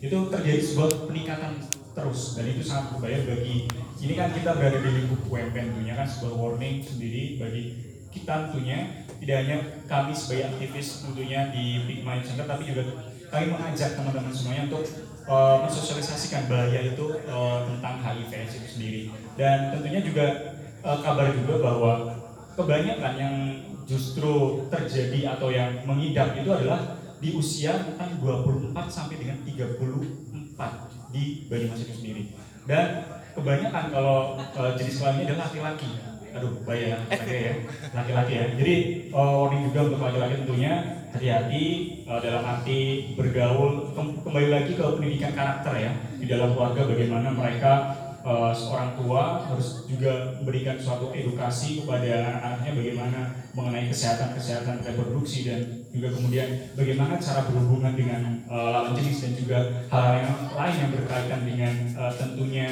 itu terjadi sebuah peningkatan terus dan itu sangat berbahaya bagi ini kan kita berada di lingkup UMP tentunya kan sebuah warning sendiri bagi kita tentunya tidak hanya kami sebagai aktivis tentunya di Big Mind Center tapi juga kami mengajak teman-teman semuanya untuk uh, mensosialisasikan bahaya itu uh, tentang HIV AIDS itu sendiri. Dan tentunya juga uh, kabar juga bahwa kebanyakan yang justru terjadi atau yang mengidap itu adalah di usia rentang 24 sampai dengan 34 di Banyumas itu sendiri. Dan kebanyakan kalau uh, jenis kelaminnya adalah laki-laki aduh bahaya laki ya. Laki-laki ya. Jadi uh, warning juga untuk laki-laki tentunya hati-hati uh, dalam arti bergaul. Kem- kembali lagi ke pendidikan karakter ya. Di dalam keluarga bagaimana mereka uh, seorang tua harus juga memberikan suatu edukasi kepada anak-anaknya bagaimana mengenai kesehatan-kesehatan reproduksi dan juga kemudian bagaimana cara berhubungan dengan uh, lawan jenis dan juga hal yang lain yang berkaitan dengan uh, tentunya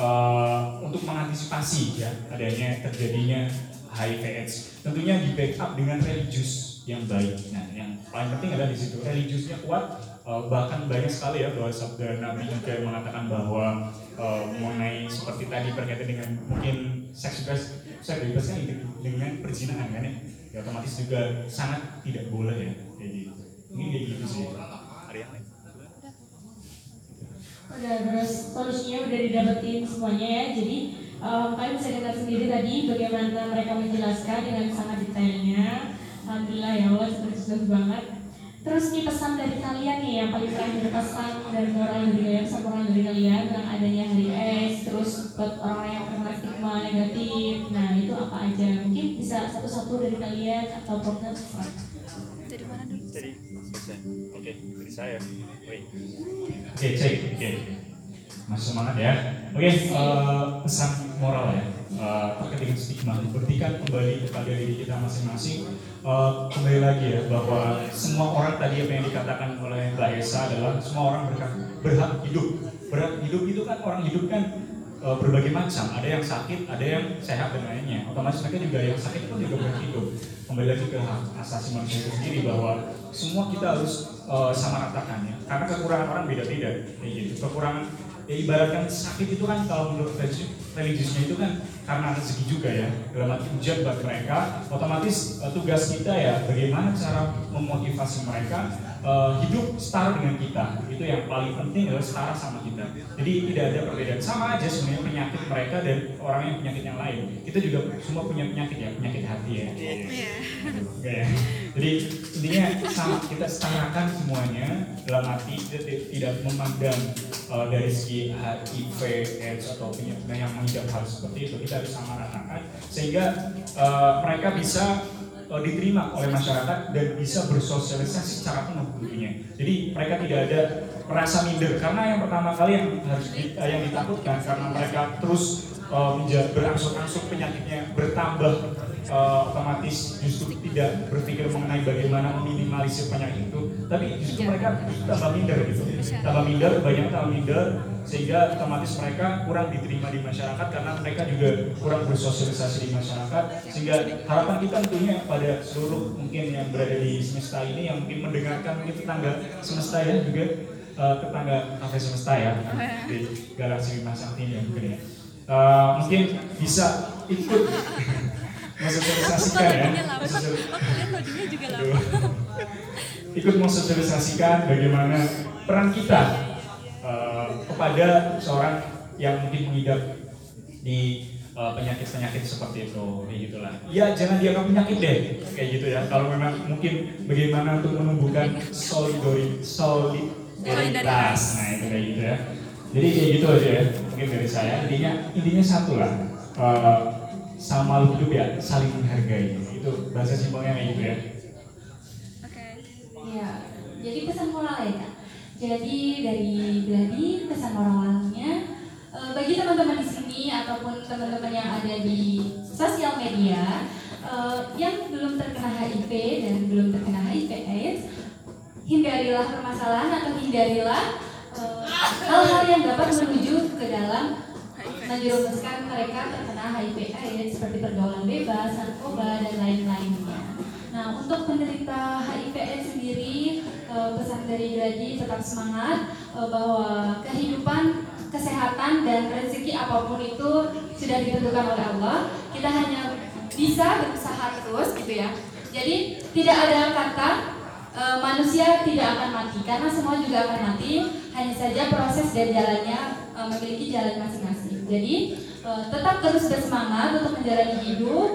uh, untuk mengantisipasi ya adanya terjadinya HIV AIDS. Tentunya di backup dengan religius yang baik. Nah, yang paling penting adalah di situ religiusnya kuat. uh, bahkan banyak sekali ya bahwa sabda Nabi juga mengatakan bahwa uh, mengenai seperti tadi berkaitan dengan mungkin seks bebas, seks bebas kan dengan perzinahan kan ya. Ya otomatis juga sangat tidak boleh ya kayak gitu. Ini kayak gitu sih. Ada yang lain? Udah terus solusinya udah didapetin semuanya ya. Jadi em, kalian bisa dengar sendiri tadi bagaimana mereka menjelaskan dengan sangat detailnya. Alhamdulillah ya Allah sukses banget. Terus nih pesan dari kalian nih yang paling terakhir pesan dari moral dari kalian, pesan moral dari kalian tentang adanya hari AIDS, terus buat orang yang kena stigma negatif. Nah itu apa aja? Mungkin bisa satu-satu dari kalian atau partner Oke, dari saya. Oke, cek. Oke. Masih semangat ya. Oke, eh, pesan moral ya. Terkait dengan stigma, buktikan kembali kepada diri kita masing-masing. Eh, kembali lagi ya bahwa semua orang tadi apa yang dikatakan oleh Mbak Esa adalah semua orang berhak, berhak hidup. Berhak hidup itu kan orang hidup kan eh, berbagai macam. Ada yang sakit, ada yang sehat dan lainnya. Otomatis mereka juga yang sakit pun juga berhak hidup. Kembali lagi ke hak asasi manusia itu sendiri bahwa semua kita harus eh, sama ratakan ya. Karena kekurangan orang beda-beda. Kayak gitu. Kekurangan ya ibaratkan sakit itu kan kalau menurut religi- religiusnya itu kan karena rezeki juga ya dalam arti ujian buat mereka otomatis eh, tugas kita ya bagaimana cara memotivasi mereka eh, hidup setara dengan kita. Itu yang paling penting adalah setara sama kita. Jadi tidak ada perbedaan. Sama aja sebenarnya penyakit mereka dan orang yang penyakit yang lain. Kita juga semua punya penyakit ya penyakit hati ya. Oke. Ya. Jadi intinya sama kita setarakan semuanya dalam arti kita ti- tidak memandang uh, dari segi HIV, AIDS atau penyakit yang mengidap hal seperti itu. Kita harus sama ratakan sehingga uh, mereka bisa uh, diterima oleh masyarakat dan bisa bersosialisasi secara penuh tentunya. Jadi mereka tidak ada merasa minder karena yang pertama kali yang harus di- uh, yang ditakutkan karena mereka terus uh, berangsur-angsur penyakitnya bertambah uh, otomatis justru tidak berpikir mengenai bagaimana meminimalisir penyakit itu. Tapi justru mereka justru tambah minder gitu. Tambah minder banyak tambah minder sehingga otomatis mereka kurang diterima di masyarakat karena mereka juga kurang bersosialisasi di masyarakat. Sehingga harapan kita tentunya pada seluruh mungkin yang berada di semesta ini yang mungkin mendengarkan mungkin tetangga semesta ya juga uh, tetangga kafe semesta ya di galaksi Bima Sakti ini ya mungkin ya. Uh, mungkin bisa ikut mensosialisasikan ya. Ikut mensosialisasikan bagaimana peran kita uh, kepada seorang yang mungkin mengidap di uh, penyakit-penyakit seperti itu kayak gitulah. Ya jangan dianggap penyakit deh kayak gitu ya. Kalau memang mungkin bagaimana untuk menumbuhkan solidari solidaritas. Nah itu kayak gitu ya. Jadi kayak gitu aja ya mungkin dari saya. Intinya intinya satu lah. Uh, sama lu hidup ya saling menghargai. Itu bahasa simpelnya kayak gitu ya. Ya, jadi pesan moral ya kak. Jadi dari Gladi pesan moralnya eh, bagi teman-teman di sini ataupun teman-teman yang ada di sosial media eh, yang belum terkena HIV dan belum terkena HIV/AIDS, hindarilah permasalahan atau hindarilah eh, hal-hal yang dapat menuju ke dalam menjerumuskan mereka terkena HIV/AIDS seperti pergaulan bebas, narkoba dan lain-lainnya. Nah, untuk penderita HIV/AIDS sendiri, eh, pesan dari Gladi tetap semangat eh, bahwa kehidupan, kesehatan dan rezeki apa pun itu sudah ditentukan oleh Allah. Kita hanya bisa berusaha terus, gitu ya. Jadi tidak ada kata eh, manusia tidak akan mati karena semua juga akan mati. Hanya saja proses dan jalannya eh, memiliki jalan masing-masing. Jadi eh, tetap terus bersemangat untuk menjalani hidup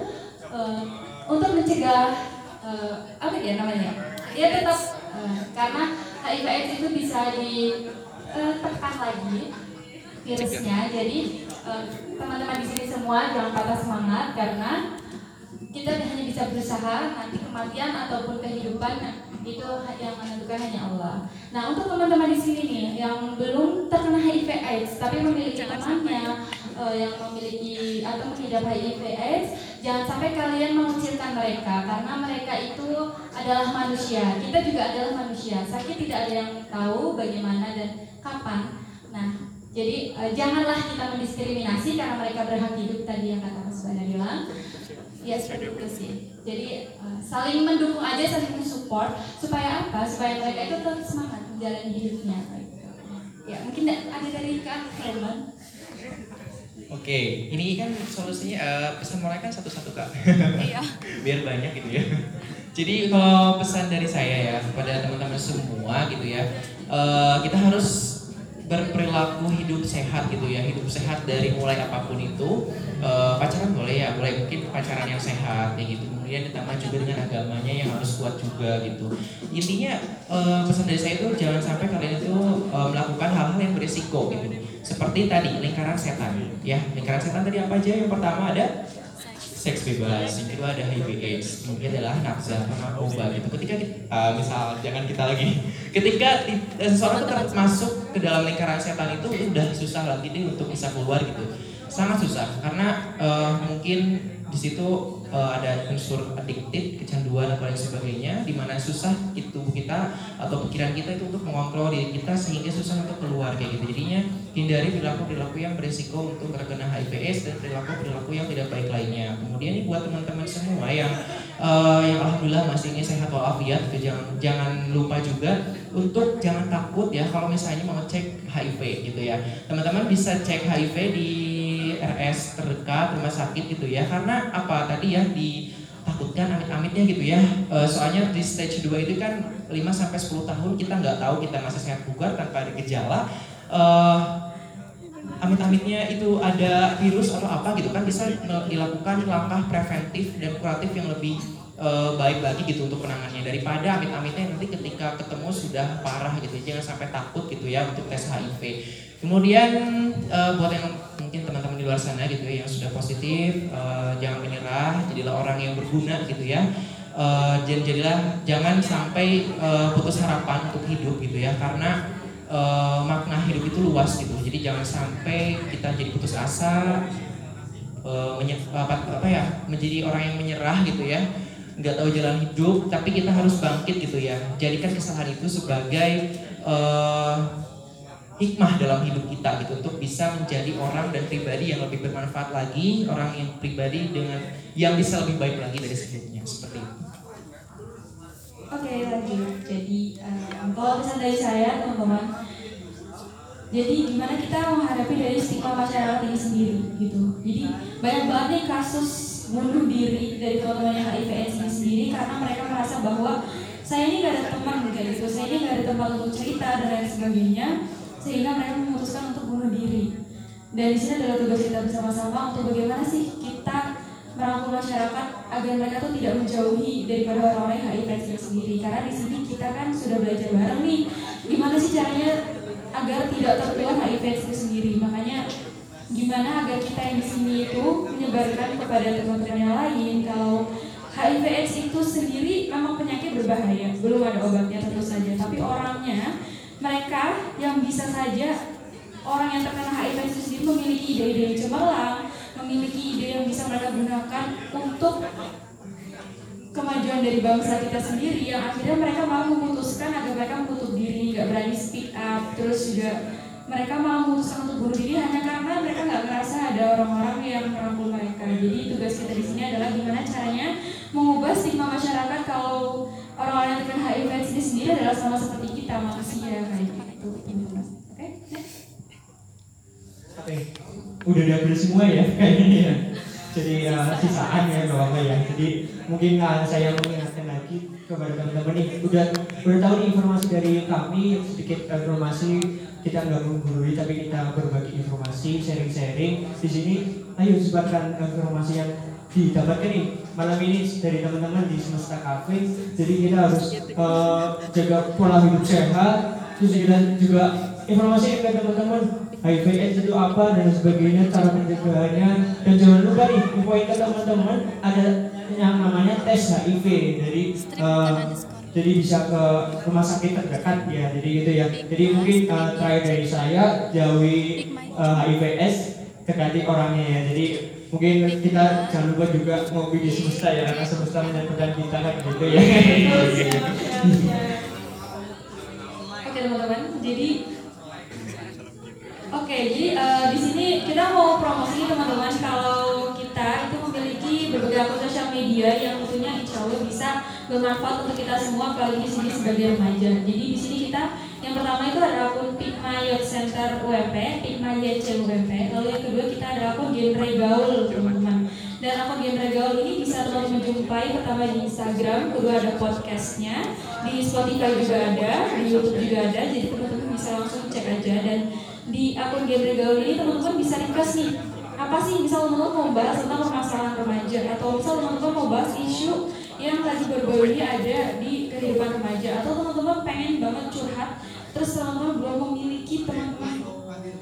eh, untuk mencegah eh, apa ya namanya ya tetap eh, karena HIV AIDS itu bisa ditekan lagi virusnya jadi eh, teman-teman di sini semua jangan patah semangat karena kita hanya bisa berusaha nanti kematian ataupun kehidupan itu yang menentukan hanya Allah. Nah untuk teman-teman di sini nih yang belum terkena HIV AIDS tapi memiliki temannya eh, yang memiliki atau mengidap HIV AIDS, jangan sampai kalian mengucilkan mereka karena mereka itu adalah manusia. Kita juga adalah manusia. Sakit tidak ada yang tahu bagaimana dan kapan. Nah jadi eh, janganlah kita mendiskriminasi karena mereka berhak hidup tadi yang kata Mas Bandar bilang. Ya seperti itu sih. Jadi eh, saling mendukung aja, saling mensupport supaya apa? Supaya mereka itu tetap semangat menjalani hidupnya. Ya mungkin ada dari Kak Herman. Oke, ini kan solusinya eh, pesan moral kan satu-satu kak. Iya. Biar banyak gitu ya. Jadi kalau pesan dari saya ya kepada teman-teman semua gitu ya, eh, kita harus berperilaku hidup sehat gitu ya, hidup sehat dari mulai apa pun itu. Eh, pacaran boleh ya, boleh mungkin pacaran yang sehat kayak gitu. Kemudian ditambah juga dengan agamanya yang harus kuat juga gitu. Intinya eh, pesan dari saya itu jangan sampai kalian itu eh, melakukan hal-hal yang berisiko gitu. Seperti tadi lingkaran setan, ya lingkaran setan tadi apa aja? Yang pertama ada seks bebas, yang kedua ada HIV AIDS, ketiga adalah nafsa narkoba gitu. Ketika uh, misal jangan kita lagi, ketika ti- seseorang itu masuk ke dalam lingkaran setan itu udah susah lagi deh untuk bisa keluar gitu, sangat susah karena uh, mungkin di situ uh, ada unsur adiktif, kecanduan atau lain sebagainya, di mana susah itu kita atau pikiran kita itu untuk mengontrol diri kita sehingga susah untuk keluar kayak gitu. Jadinya hindari perilaku-perilaku yang berisiko untuk terkena HIV/AIDS dan perilaku-perilaku yang tidak baik lainnya. Kemudian ini buat teman-teman semua yang uh, yang alhamdulillah masih ingin sehat walafiat, gitu. jangan jangan lupa juga untuk jangan takut ya kalau misalnya mau cek HIV gitu ya. Teman-teman bisa cek HIV di RS terdekat rumah sakit gitu ya. Karena apa tadi ya ditakutkan amit-amitnya gitu ya. Eh, soalnya di stage 2 itu kan 5 sampai 10 tahun kita nggak tahu kita masih sehat bugar tanpa ada gejala. Eh, amit-amitnya itu ada virus atau apa gitu kan bisa dilakukan langkah preventif dan kuratif yang lebih eh, baik lagi gitu untuk penanganannya daripada amit-amitnya nanti ketika ketemu sudah parah gitu jangan sampai takut gitu ya untuk tes HIV kemudian eh, buat yang mungkin teman-teman di luar sana gitu ya yang sudah positif eh, jangan menyerah jadilah orang yang berguna gitu ya. Dan jadilah jangan sampai eh, putus harapan untuk hidup gitu ya karena eh, makna hidup itu luas gitu. Jadi jangan sampai kita jadi putus asa menye- apa, apa ya menjadi orang yang menyerah gitu ya. Nggak tahu jalan hidup tapi kita harus bangkit gitu ya. Jadikan kesalahan itu sebagai eh, hikmah dalam hidup kita gitu untuk bisa menjadi orang dan pribadi yang lebih bermanfaat lagi orang yang pribadi dengan yang bisa lebih baik lagi dari sebelumnya seperti itu Oke lanjut. Jadi eh, kalau pesan dari saya teman-teman, jadi gimana kita menghadapi dari stigma masyarakat ini sendiri gitu. Jadi banyak banget nih kasus bunuh diri dari teman-teman yang HIV/AIDS ini sendiri karena mereka merasa bahwa saya ini gak ada teman kayak gitu, saya ini gak ada tempat untuk cerita dan lain sebagainya, sehingga mereka memutuskan untuk bunuh diri. Dan di sini adalah tugas kita bersama-sama untuk bagaimana sih kita merangkul masyarakat agar mereka tuh tidak menjauhi daripada orang-orang yang HIV itu sendiri. Karena di sini kita kan sudah belajar bareng nih gimana sih caranya agar tidak tertular HIV itu sendiri. Makanya gimana agar kita yang di sini itu menyebarkan kepada teman-teman yang lain kalau HIV AIDS itu sendiri memang penyakit berbahaya. Belum ada obatnya tentu saja. Tapi orangnya mereka yang bisa saja orang yang terkena HIV itu sendiri memiliki ide-ide yang cemerlang memiliki ide yang bisa mereka gunakan untuk kemajuan dari bangsa kita sendiri yang akhirnya mereka malah memutuskan agar mereka menutup diri, nggak berani speak up, terus juga mereka malah memutuskan untuk bunuh diri hanya karena mereka nggak merasa ada orang-orang yang merangkul mereka. Jadi tugas kita di sini adalah gimana caranya mengubah stigma masyarakat kalau orang-orang yang terkena HIV ini sendiri adalah sama seperti kita manusia kayak gitu. Oke, next. Oke, udah diambil semua ya ya. Jadi uh, sisaan ya nggak apa-apa ya. Jadi mungkin uh, saya mengingatkan lagi kepada teman-teman nih, udah udah tahu informasi dari kami sedikit informasi kita nggak menggurui tapi kita berbagi informasi, sharing-sharing di sini. Ayo sebarkan informasi yang didapatkan nih malam ini dari teman-teman di Semesta Cafe. Jadi kita harus uh, jaga pola hidup sehat, terus kita juga informasi ke teman-teman HIV itu apa dan sebagainya cara pencegahannya. Dan jangan lupa nih infoin ke teman-teman ada yang namanya tes HIV. Jadi eh, jadi bisa ke rumah sakit terdekat ya jadi gitu ya. Jadi mungkin eh, terakhir dari saya jauhi eh, HIV AIDS orangnya ya. Jadi mungkin kita jangan lupa juga ngopi di semesta ya karena semesta menyatukan kita kan gitu ya. Oke teman-teman, jadi Oke, jadi eh, di sini kita mau promosi teman-teman kalau kita itu memiliki berbagai sosial media yang tentunya insya Allah bisa bermanfaat untuk kita semua apalagi di sini sebagai remaja. Jadi di sini kita yang pertama itu ada akun Pikma Youth Center UMP, Pikma YC UMP. Lalu yang kedua kita ada akun Genre Gaul teman-teman. Dan akun Genre Gaul ini bisa teman-teman jumpai pertama di Instagram, kedua ada podcastnya, di Spotify juga ada, di YouTube juga ada. Jadi teman-teman bisa langsung cek aja dan di akun genre gaul ini teman-teman bisa request nih apa sih misal teman-teman mau bahas tentang permasalahan remaja atau misal teman-teman mau bahas isu yang lagi ini ada di kehidupan remaja atau teman-teman pengen banget curhat terus teman-teman belum memiliki teman-teman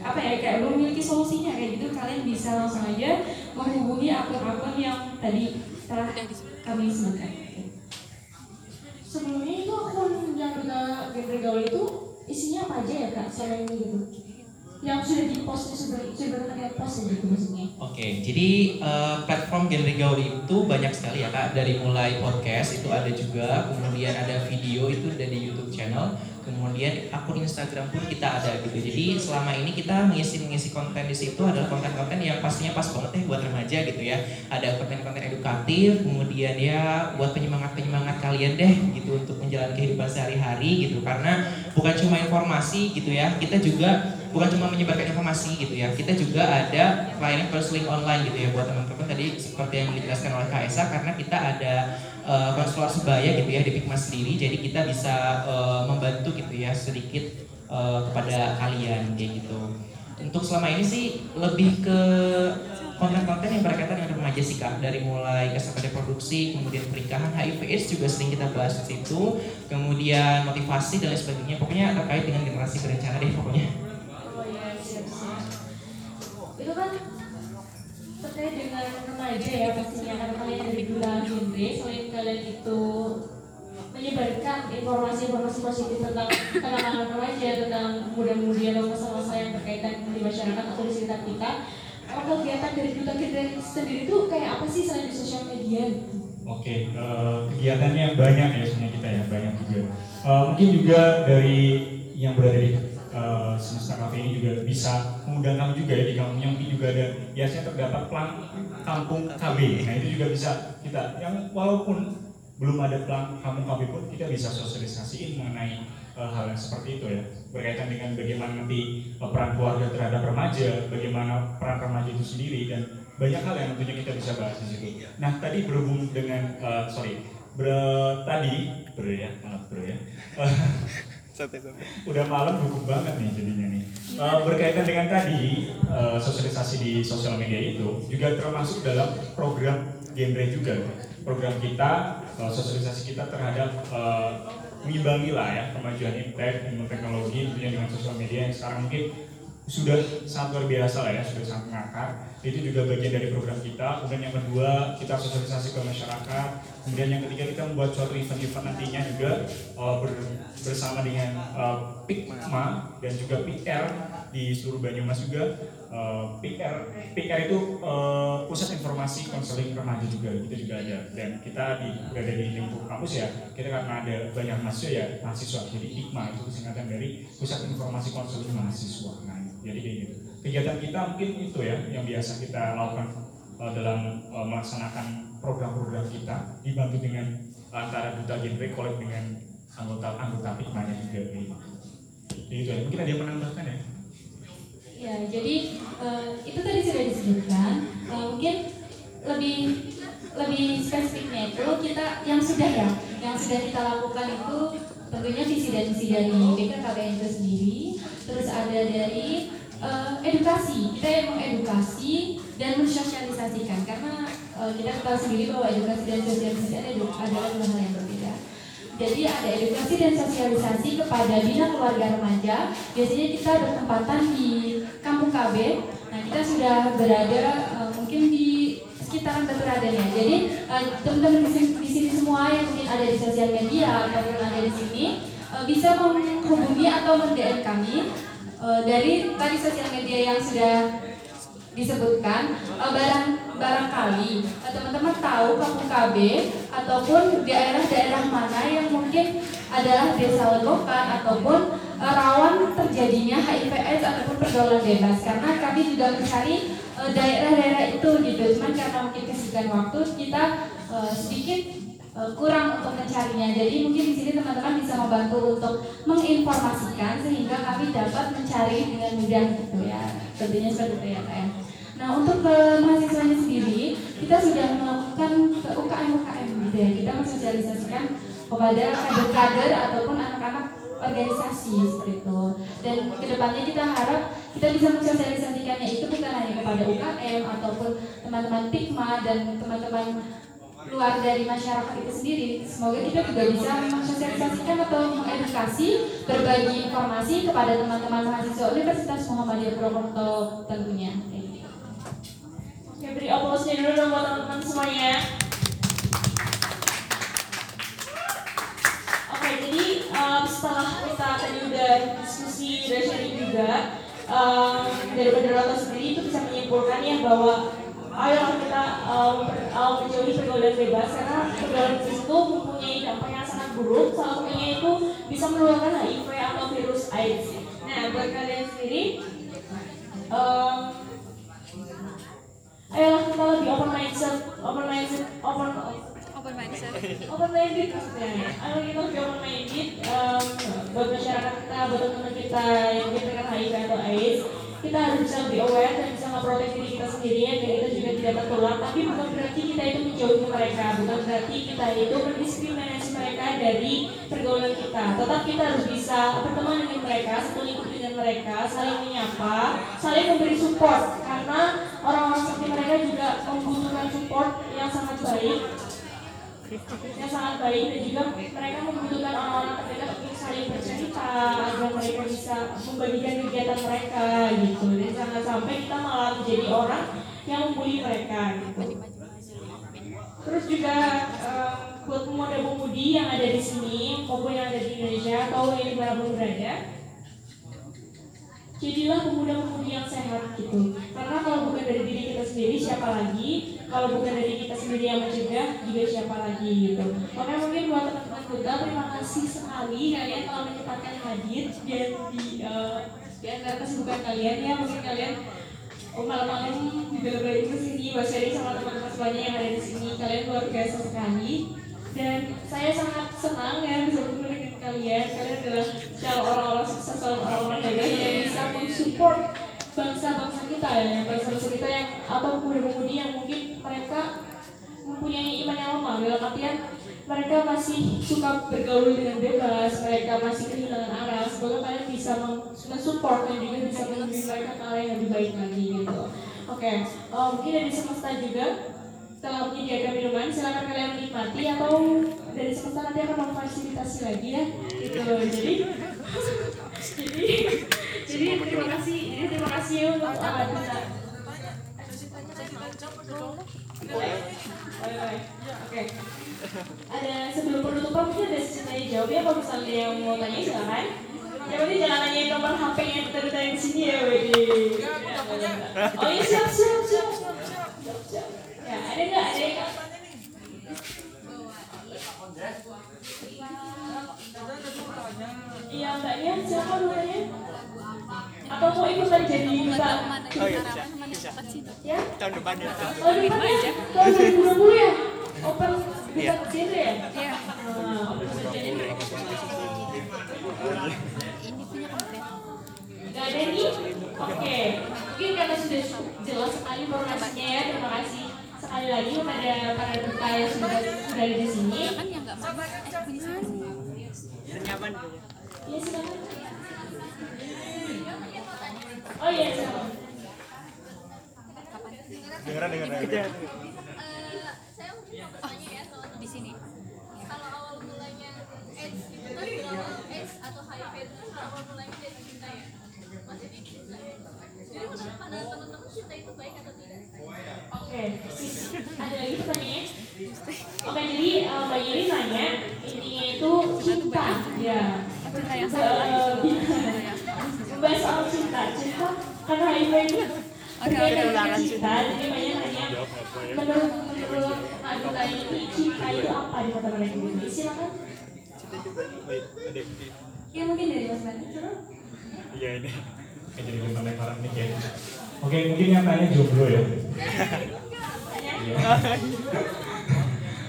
apa ya kayak belum memiliki solusinya kayak gitu kalian bisa langsung aja menghubungi akun-akun yang tadi telah kami sebutkan. Sebelumnya itu akun yang kita gaul itu isinya apa aja ya kak selain ini gitu? Yang sudah di post sudah sudah pernah post gitu maksudnya? Oke, jadi eh, platform genre gaul itu banyak sekali ya kak. Dari mulai podcast itu ada juga, kemudian ada video itu dari YouTube channel, kemudian akun Instagram pun kita ada gitu. Jadi selama ini kita mengisi mengisi konten di situ adalah konten-konten yang pastinya pas banget ya buat remaja gitu ya. Ada konten-konten edukatif, kemudian ya buat penyemangat-penyemangat kalian deh gitu untuk menjalani kehidupan sehari-hari gitu. Karena bukan cuma informasi gitu ya, kita juga bukan cuma menyebarkan informasi gitu ya. Kita juga ada layanan counseling online gitu ya buat teman-teman. Tadi seperti yang dijelaskan oleh Kak Esa karena kita ada uh, konselor sebaya gitu ya di Pikmas sendiri jadi kita bisa uh, membantu gitu ya sedikit uh, kepada kalian kayak gitu. Untuk selama ini sih lebih ke konten-konten yang berkaitan dengan remaja sih kak. Dari mulai kesehatan reproduksi kemudian pernikahan HIV AIDS juga sering kita bahas di situ kemudian motivasi dan lain sebagainya. Pokoknya terkait dengan generasi berencana deh pokoknya Itu kan terkait dengan remaja ya pastinya karena kalian dari bulan genre selain kalian itu menyebarkan informasi-informasi positif tentang anak-anak remaja tentang muda-mudi atau masa-masa yang berkaitan di masyarakat atau di sekitar kita apa kegiatan dari duta genre sendiri itu kayak apa sih selain di sosial media Oke, eh, kegiatannya banyak ya sebenarnya kita ya, banyak juga. Eh, mungkin juga dari yang berada di eh, semesta kafe ini juga bisa mengundang juga ya di kampungnya mungkin juga ada biasanya terdapat plan kampung KB. Nah itu juga bisa kita yang walaupun belum ada plan kampung KB pun kita bisa sosialisasiin mengenai eh, hal yang seperti itu ya berkaitan dengan bagaimana nanti eh, peran keluarga terhadap remaja, bagaimana peran remaja itu sendiri dan banyak hal yang tentunya kita bisa bahas di situ. Nah tadi berhubung dengan eh, sorry ber, tadi ber ya maaf ber ya udah malam gugup banget nih jadinya nih. Eh, berkaitan dengan tadi eh, sosialisasi di sosial media itu juga termasuk dalam program genre juga. Program kita eh, sosialisasi kita terhadap mengimbangi lah ya kemajuan impact ilmu teknologi tentunya dengan sosial media yang sekarang mungkin sudah sangat luar biasa lah ya sudah sangat mengakar itu juga bagian dari program kita. Kemudian yang kedua kita sosialisasi ke masyarakat. Kemudian yang ketiga kita membuat suatu event-event nantinya juga eh, ber- bersama dengan eh, PIKMA dan juga PR di seluruh Banyumas juga. Eh, PR PR itu eh, pusat informasi konseling remaja juga. Itu juga ada. Dan kita di berada di lingkup kampus ya. Kita karena ada banyak mahasiswa ya mahasiswa. Jadi IKMA itu singkatan dari pusat informasi konseling mahasiswa. Nah jadi kayak gitu kegiatan kita mungkin itu ya yang biasa kita lakukan eh, dalam eh, melaksanakan program-program kita dibantu dengan antara duta genre kolek dengan anggota anggota IKMA-nya juga. Jadi itu ya. Mungkin ada yang menambahkan ya? Ya, jadi eh, itu tadi sudah disebutkan. Eh, mungkin lebih lebih spesifiknya itu kita yang sudah ya, yang sudah kita lakukan itu tentunya visi dan misi dari BKKBN itu sendiri. Terus ada dari eh, edukasi, kita yang mengedukasi dan mensosialisasikan karena eh, kita tahu sendiri bahwa edukasi dan sosialisasi ada- adalah dua hal yang berbeda. Jadi ada edukasi dan sosialisasi kepada bina keluarga remaja. Biasanya kita bertempatan di Kampung KB. Nah kita sudah berada eh, mungkin di sekitaran Batu Raden ya. Jadi eh, teman-teman di di sini semua yang mungkin ada di sosial media ataupun ada di sini bisa menghubungi atau mendm kami eh, dari tadi sosial media yang sudah disebutkan eh, barang barangkali eh, teman-teman tahu kampung KB ataupun daerah-daerah mana yang mungkin adalah desa lokan ataupun eh, rawan terjadinya HIV/AIDS ataupun pergaulan bebas. Karena kami juga mencari daerah-daerah itu gitu. Cuman karena mungkin kesibukan waktu kita eh, sedikit kurang untuk mencarinya. Jadi mungkin di sini teman-teman bisa membantu untuk menginformasikan sehingga kami dapat mencari dengan mudah gitu ya. Tentunya seperti itu ya Kak ya. Nah untuk ke mahasiswanya sendiri kita sudah melakukan ke UKM UKM gitu ya. Kita mensosialisasikan kepada kader-kader ataupun anak-anak organisasi seperti itu. Dan ke depannya kita harap kita bisa mensosialisasikannya itu bukan hanya kepada UKM ataupun teman-teman Pikma dan teman-teman luar dari masyarakat itu sendiri semoga kita juga bisa mensosialisasikan atau mengedukasi berbagi informasi kepada teman-teman mahasiswa Universitas Muhammadiyah Purwokerto tentunya. Oke beri aplausnya dulu dong buat teman-teman semuanya. Oke, jadi um, setelah kita tadi udah diskusi, udah sharing juga, um, dari moderator sendiri itu bisa menyimpulkan ya bahwa ayolah kita um, um, menjauhi pergaulan bebas karena pergaulan bebas itu mempunyai dampak yang sangat buruk. Salah satunya itu bisa menularkan HIV atau virus AIDS. Nah, buat kalian sendiri, um, ayolah kita lebih open mindset, open mindset, open Open mindset. open minded maksudnya ayo kita lebih open minded um, buat masyarakat kita buat teman-teman kita yang terkena HIV atau AIDS kita harus bisa lebih aware dan bisa ngeprotek diri kita sendiri agar kita juga tidak tertular. Tapi bukan berarti kita itu menjauhi mereka bukan berarti kita itu mendiskriminasi mereka dari pergaulan kita. Tetap kita harus bisa berteman dengan mereka satu lingkup dengan mereka saling menyapa saling memberi support. Karena orang-orang seperti mereka juga membutuhkan support yang sangat baik yang sangat baik. Dan juga mereka membutuhkan orang-orang terdekat untuk saling bercerita agar mereka bisa membagikan kegiatan mereka gitu. Dan jangan sampai kita malah menjadi orang yang membuli mereka gitu. Terus juga eh, buat pemuda-pemudi yang ada di sini maupun yang ada di Indonesia atau yang di mana pun berada jadilah pemuda-pemudi yang sehat gitu. Karena kalau bukan dari diri kita sendiri siapa lagi? Kalau bukan dari kita sendiri yang mencegah juga siapa lagi gitu. Makanya mungkin buat teman-teman kita terima kasih sekali kalian telah menyempatkan hadir dan di uh, di antara kesibukan kalian ya. Mungkin kalian Oh, malam-malam bela-belain ke sini buat sharing sama teman-teman semuanya yang ada di sini. Kalian luar biasa sekali. Dan saya sangat senang ya bisa bertemu kalian kalian adalah calon orang-orang sukses calon orang-orang hebat yang bisa mensupport bangsa-bangsa kita ya bangsa-bangsa kita yang atau pemuda-pemudi yang mungkin mereka mempunyai iman yang lemah. Dalam artian mereka masih suka bergaul dengan bebas mereka masih kehilangan arah semoga kalian bisa men- mensupport dan juga bisa membimbing mereka ke arah yang lebih baik lagi gitu. Oke eh, mungkin dari semesta juga telah menyediakan minuman. Silakan kalian menikmati atau dari semesta nanti akan memfasilitasi lagi ya gitu jadi jadi jadi terima kasih jadi terima kasih untuk uh, boleh. Oke. Ada sebelum penutupan mungkin ada tanya jawab ya kalau misalnya yang mau tanya silakan. Ya berarti jangan nanyain nomor HP yang kita di sini ya, Wedi. Oh iya siap siap siap. Siap, siap. Ya ada nggak ada yang Iya mbaknya siapa dulunya? Atau mau ikutan jadi duta? Oh iya bisa. Ya? Tahun depan ya. Oh depannya tahun 2020 ya? Open bisa ke sini ya? Iya. Ah. Ini punya komplit. Gak ada nih? Oke. Mungkin karena sudah jelas sekali informasinya ya. Terima kasih sekali lagi kepada para duta yang sudah sudah ada di sini. Kan yang nggak mau. Eh punya siapa sih? Iya silakan. Oh iya silakan. Oh, di sini. kalau awal mulanya AIDS itu kan kalau AIDS atau HIV itu kan awal mulanya dari cinta ya maksudnya cinta ya jadi menurut pandangan teman-teman cinta itu baik atau tidak Oke, ada lagi pertanyaannya? Oke, jadi eh, Mbak Yuri nanya intinya itu cinta, ya. Cinta yang Eh, Membahas soal cinta, cinta karena HIV itu Oke, berbeda oke. dengan cinta. Jadi banyak nanya menurut menurut Adula ini cinta itu apa di mata mereka? Jadi silakan. Ya mungkin dari Mas dulu. Iya ini. Oke, jadi lima lemparan nih ya. Oke, mungkin yang tanya jomblo ya. Iya.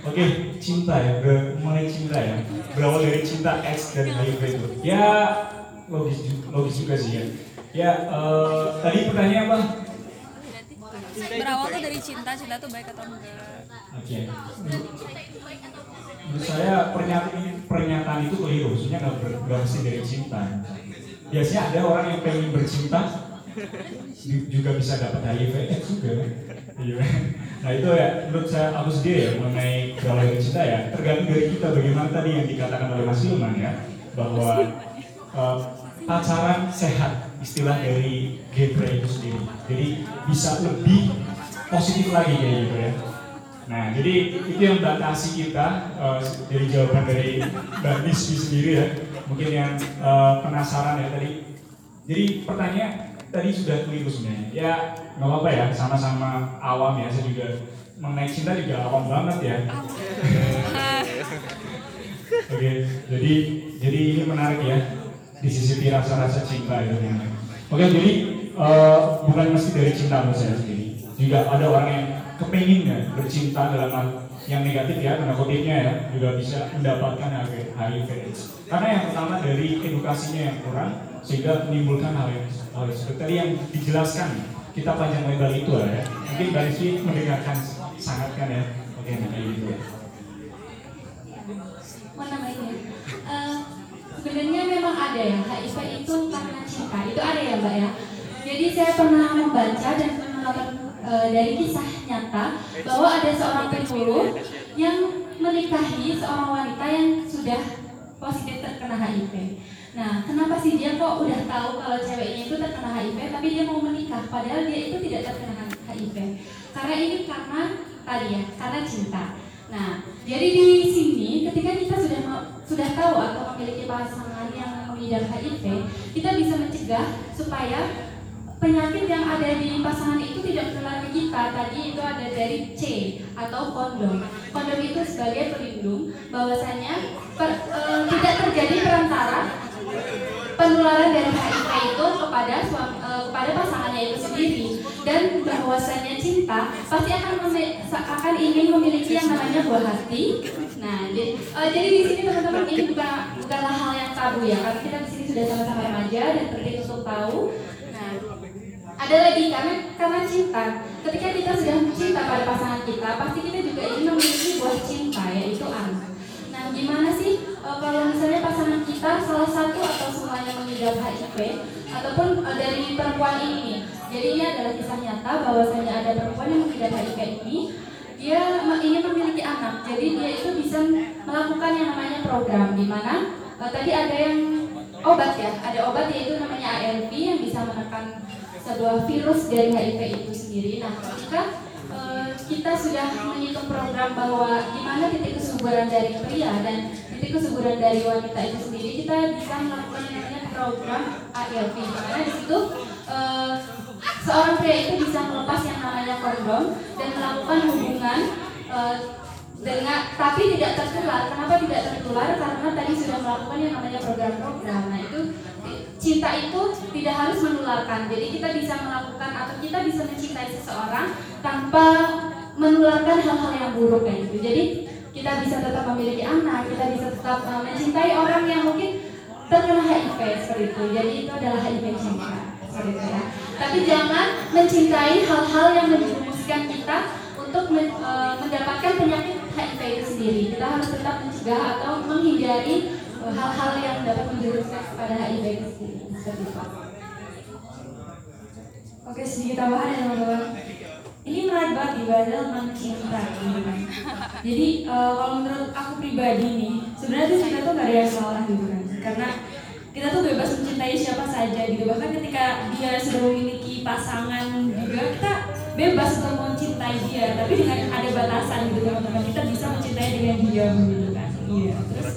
Oke, cinta ya, ber- mulai cinta ya. Berawal dari cinta X dan HIV itu. Ya, logis, logis juga sih ya. Ya, eh, tadi pertanyaan apa? Berawal tuh dari cinta, cinta tuh baik atau enggak? Oke. Menurut saya pernyataan pernyataan itu keliru, maksudnya nggak ber- mesti dari cinta. Biasanya ada orang yang pengen bercinta ju- juga bisa dapat HIV juga. Iya. Nah itu ya menurut saya aku sendiri ya mengenai dari cinta ya tergantung dari kita bagaimana tadi yang dikatakan oleh Mas Ilman ya bahwa eh, pacaran sehat istilah dari Gebre itu sendiri. Jadi bisa lebih positif lagi kayak gitu ya. Nah, jadi itu yang batasi kita uh, dari jawaban dari Mbak Nisbi sendiri ya. Mungkin yang uh, penasaran ya tadi. Jadi pertanyaan tadi sudah keliru sebenarnya. Ya nggak apa-apa ya, sama-sama awam ya. Saya juga mengenai cinta juga awam banget ya. Oke, jadi jadi ini menarik ya di sisi rasa-rasa cinta itu. Ya. Oke, jadi uh, bukan mesti dari cinta menurut saya sendiri. Juga ada orang yang kepingin ya bercinta dalam hal yang negatif ya tanda kutipnya ya juga bisa mendapatkan HIV AIDS karena yang pertama dari edukasinya yang kurang sehingga menimbulkan hal yang hal seperti yang dijelaskan kita panjang lebar itu ya mungkin dari sini mendengarkan sangat kan ya oke Mau namanya? Uh, sebenarnya memang ada ya HIV itu karena cinta itu ada ya mbak ya. Jadi saya pernah membaca dan menonton uh, dari kisah nyata bahwa ada seorang penghulu yang menikahi seorang wanita yang sudah positif terkena HIV. Nah, kenapa sih dia kok udah tahu kalau ceweknya itu terkena HIV, tapi dia mau menikah, padahal dia itu tidak terkena HIV? Karena ini karena tadi ya, karena cinta. Nah, jadi di sini ketika kita sudah sudah tahu atau memiliki pasangan yang mengidap HIV, kita bisa mencegah supaya penyakit yang ada di pasangan itu tidak menular ke kita. Tadi itu ada dari C atau kondom. Kondom itu sebagai pelindung bahwasanya per, e, tidak terjadi perantara penularan dari HIV itu kepada suami, e, kepada pasangannya itu sendiri dan bahwasanya cinta pasti akan akan ingin memiliki yang namanya buah hati. Nah, jadi, e, jadi di sini teman-teman ini bukan bukanlah hal yang tabu ya, karena kita di sini sudah sama-sama remaja dan penting untuk tahu. Nah, ada lagi karena karena cinta. Ketika kita sudah cinta pada pasangan kita, pasti kita juga ingin memiliki buah cinta yaitu anak. Nah, gimana sih e, kalau misalnya pasangan kita salah satu atau semuanya mengidap HIV ataupun e, dari perempuan ini. Jadi ini adalah kisah nyata bahwasanya ada perempuan yang mengidap HIV ini dia ingin memiliki anak. Jadi dia itu bisa melakukan yang namanya program di mana e, tadi ada yang obat ya, ada obat yaitu namanya ARV yang bisa menekan sebuah virus dari HIV itu sendiri. Nah, ketika uh, kita sudah menghitung program bahwa di mana titik kesuburan dari pria dan titik kesuburan dari wanita itu sendiri, kita bisa melakukan namanya program. Di mana di situ uh, seorang pria itu bisa melepas yang namanya kondom dan melakukan hubungan uh, dengan tapi tidak tertular. Kenapa tidak tertular? Karena tadi sudah melakukan yang namanya program-program. Nah itu cinta itu tidak harus menularkan. Jadi kita bisa melakukan atau kita bisa mencintai seseorang tanpa menularkan hal-hal yang buruk kayak gitu. Jadi kita bisa tetap memiliki anak, kita bisa tetap uh, mencintai orang yang mungkin terkena HIV seperti itu. Jadi itu adalah HIV cinta seperti itu ya. Tapi jangan mencintai hal-hal yang menjerumuskan kita untuk men, uh, mendapatkan penyakit HIV itu sendiri. Kita harus tetap mencegah atau menghindari hal-hal yang dapat menjerumuskan kepada HIV itu. Seperti itu. Oke, sedikit tambahan ya teman-teman. Ini menarik banget cinta gitu kan. Jadi uh, kalau menurut aku pribadi nih, sebenarnya cinta tuh gak ada yang salah gitu kan. Karena kita tuh bebas mencintai siapa saja gitu. Bahkan ketika dia sudah memiliki pasangan juga, kita bebas untuk mencintai dia. Tapi dengan ada batasan gitu teman-teman. Kita bisa mencintai dengan diam gitu kan. Iya. Terus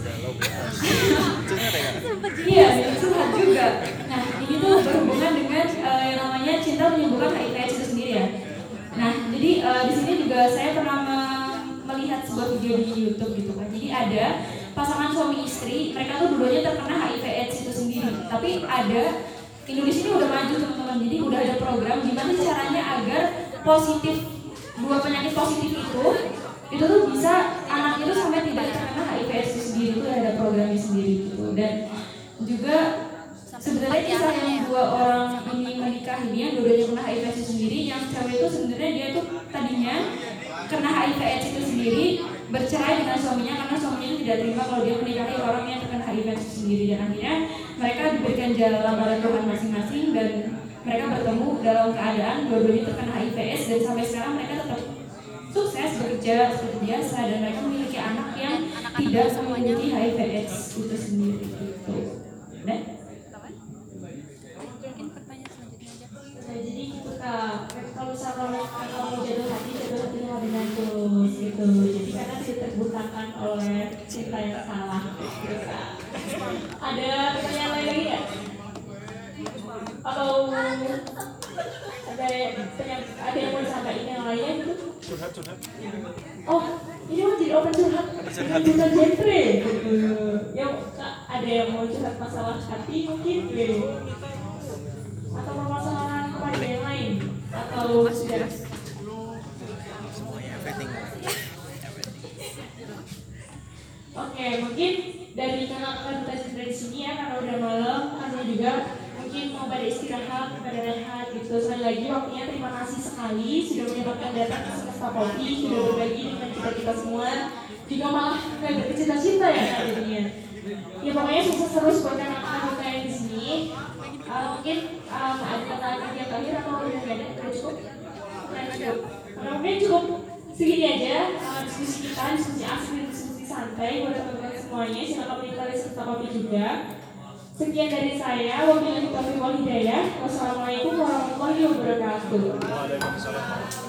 Iya, curhat juga. Nah, ini tuh berhubungan dengan uh, yang namanya cinta menyembuhkan HIV itu sendiri ya. Nah, jadi uh, di sini juga saya pernah me melihat sebuah video di YouTube gitu kan. Jadi ada pasangan suami istri, mereka tuh dulunya terkena HIV AIDS itu sendiri. Tapi ada Indonesia ini udah maju teman-teman. Jadi udah ada program gimana caranya agar positif dua penyakit positif itu itu tuh bisa anak itu sampai tidak terkena HIV AIDS itu sendiri itu ada programnya sendiri gitu. Dan juga sebenarnya kisah yang dua orang ini menikah ini yang dua-duanya kena HIV AIDS sendiri yang cewek itu sebenarnya dia tuh tadinya kena HIV AIDS itu sendiri bercerai dengan suaminya karena suaminya tidak terima kalau dia menikahi orang yang terkena HIV AIDS itu sendiri. Dan akhirnya mereka diberikan jalan oleh Tuhan masing-masing dan mereka bertemu dalam keadaan dua-duanya terkena HIV AIDS dan sampai sekarang mereka tetap bekerja seperti biasa dan mereka memiliki anak yang tidak memiliki HIV AIDS itu sendiri gitu. Nah, Mungkin pertanyaan selanjutnya aja. Nah, jadi ketika kalau misalnya kalau mau jadwal Oh, ini mau jadi open curhat. Curhat genre. gitu. Ya, Kak, ada yang mau curhat masalah hati mungkin gitu. Atau permasalahan kepada yang lain atau sudah Oke, mungkin dari kakak-kakak kita cerita di sini ya karena udah malam, karena juga mungkin mau pada istirahat, pada rehat gitu. Sekali lagi waktunya terima kasih sekali sudah menyempatkan datang ke semesta kopi, sudah berbagi dengan kita kita semua. Juga malah kayak bercita-cita ya jadinya. Ya pokoknya sukses terus buat anak-anak kita yang di sini. Uh, mungkin um, ada kata-kata yang terakhir atau udah ada? Udah cukup? Udah cukup. Mungkin cukup segini aja uh, diskusi kita, diskusi dan diskusi santai buat teman-teman semuanya. Silakan menikmati serta kopi juga. Sekian dari saya. Wabillahi taufiq wal hidayah. Wassalamualaikum warahmatullahi wabarakatuh.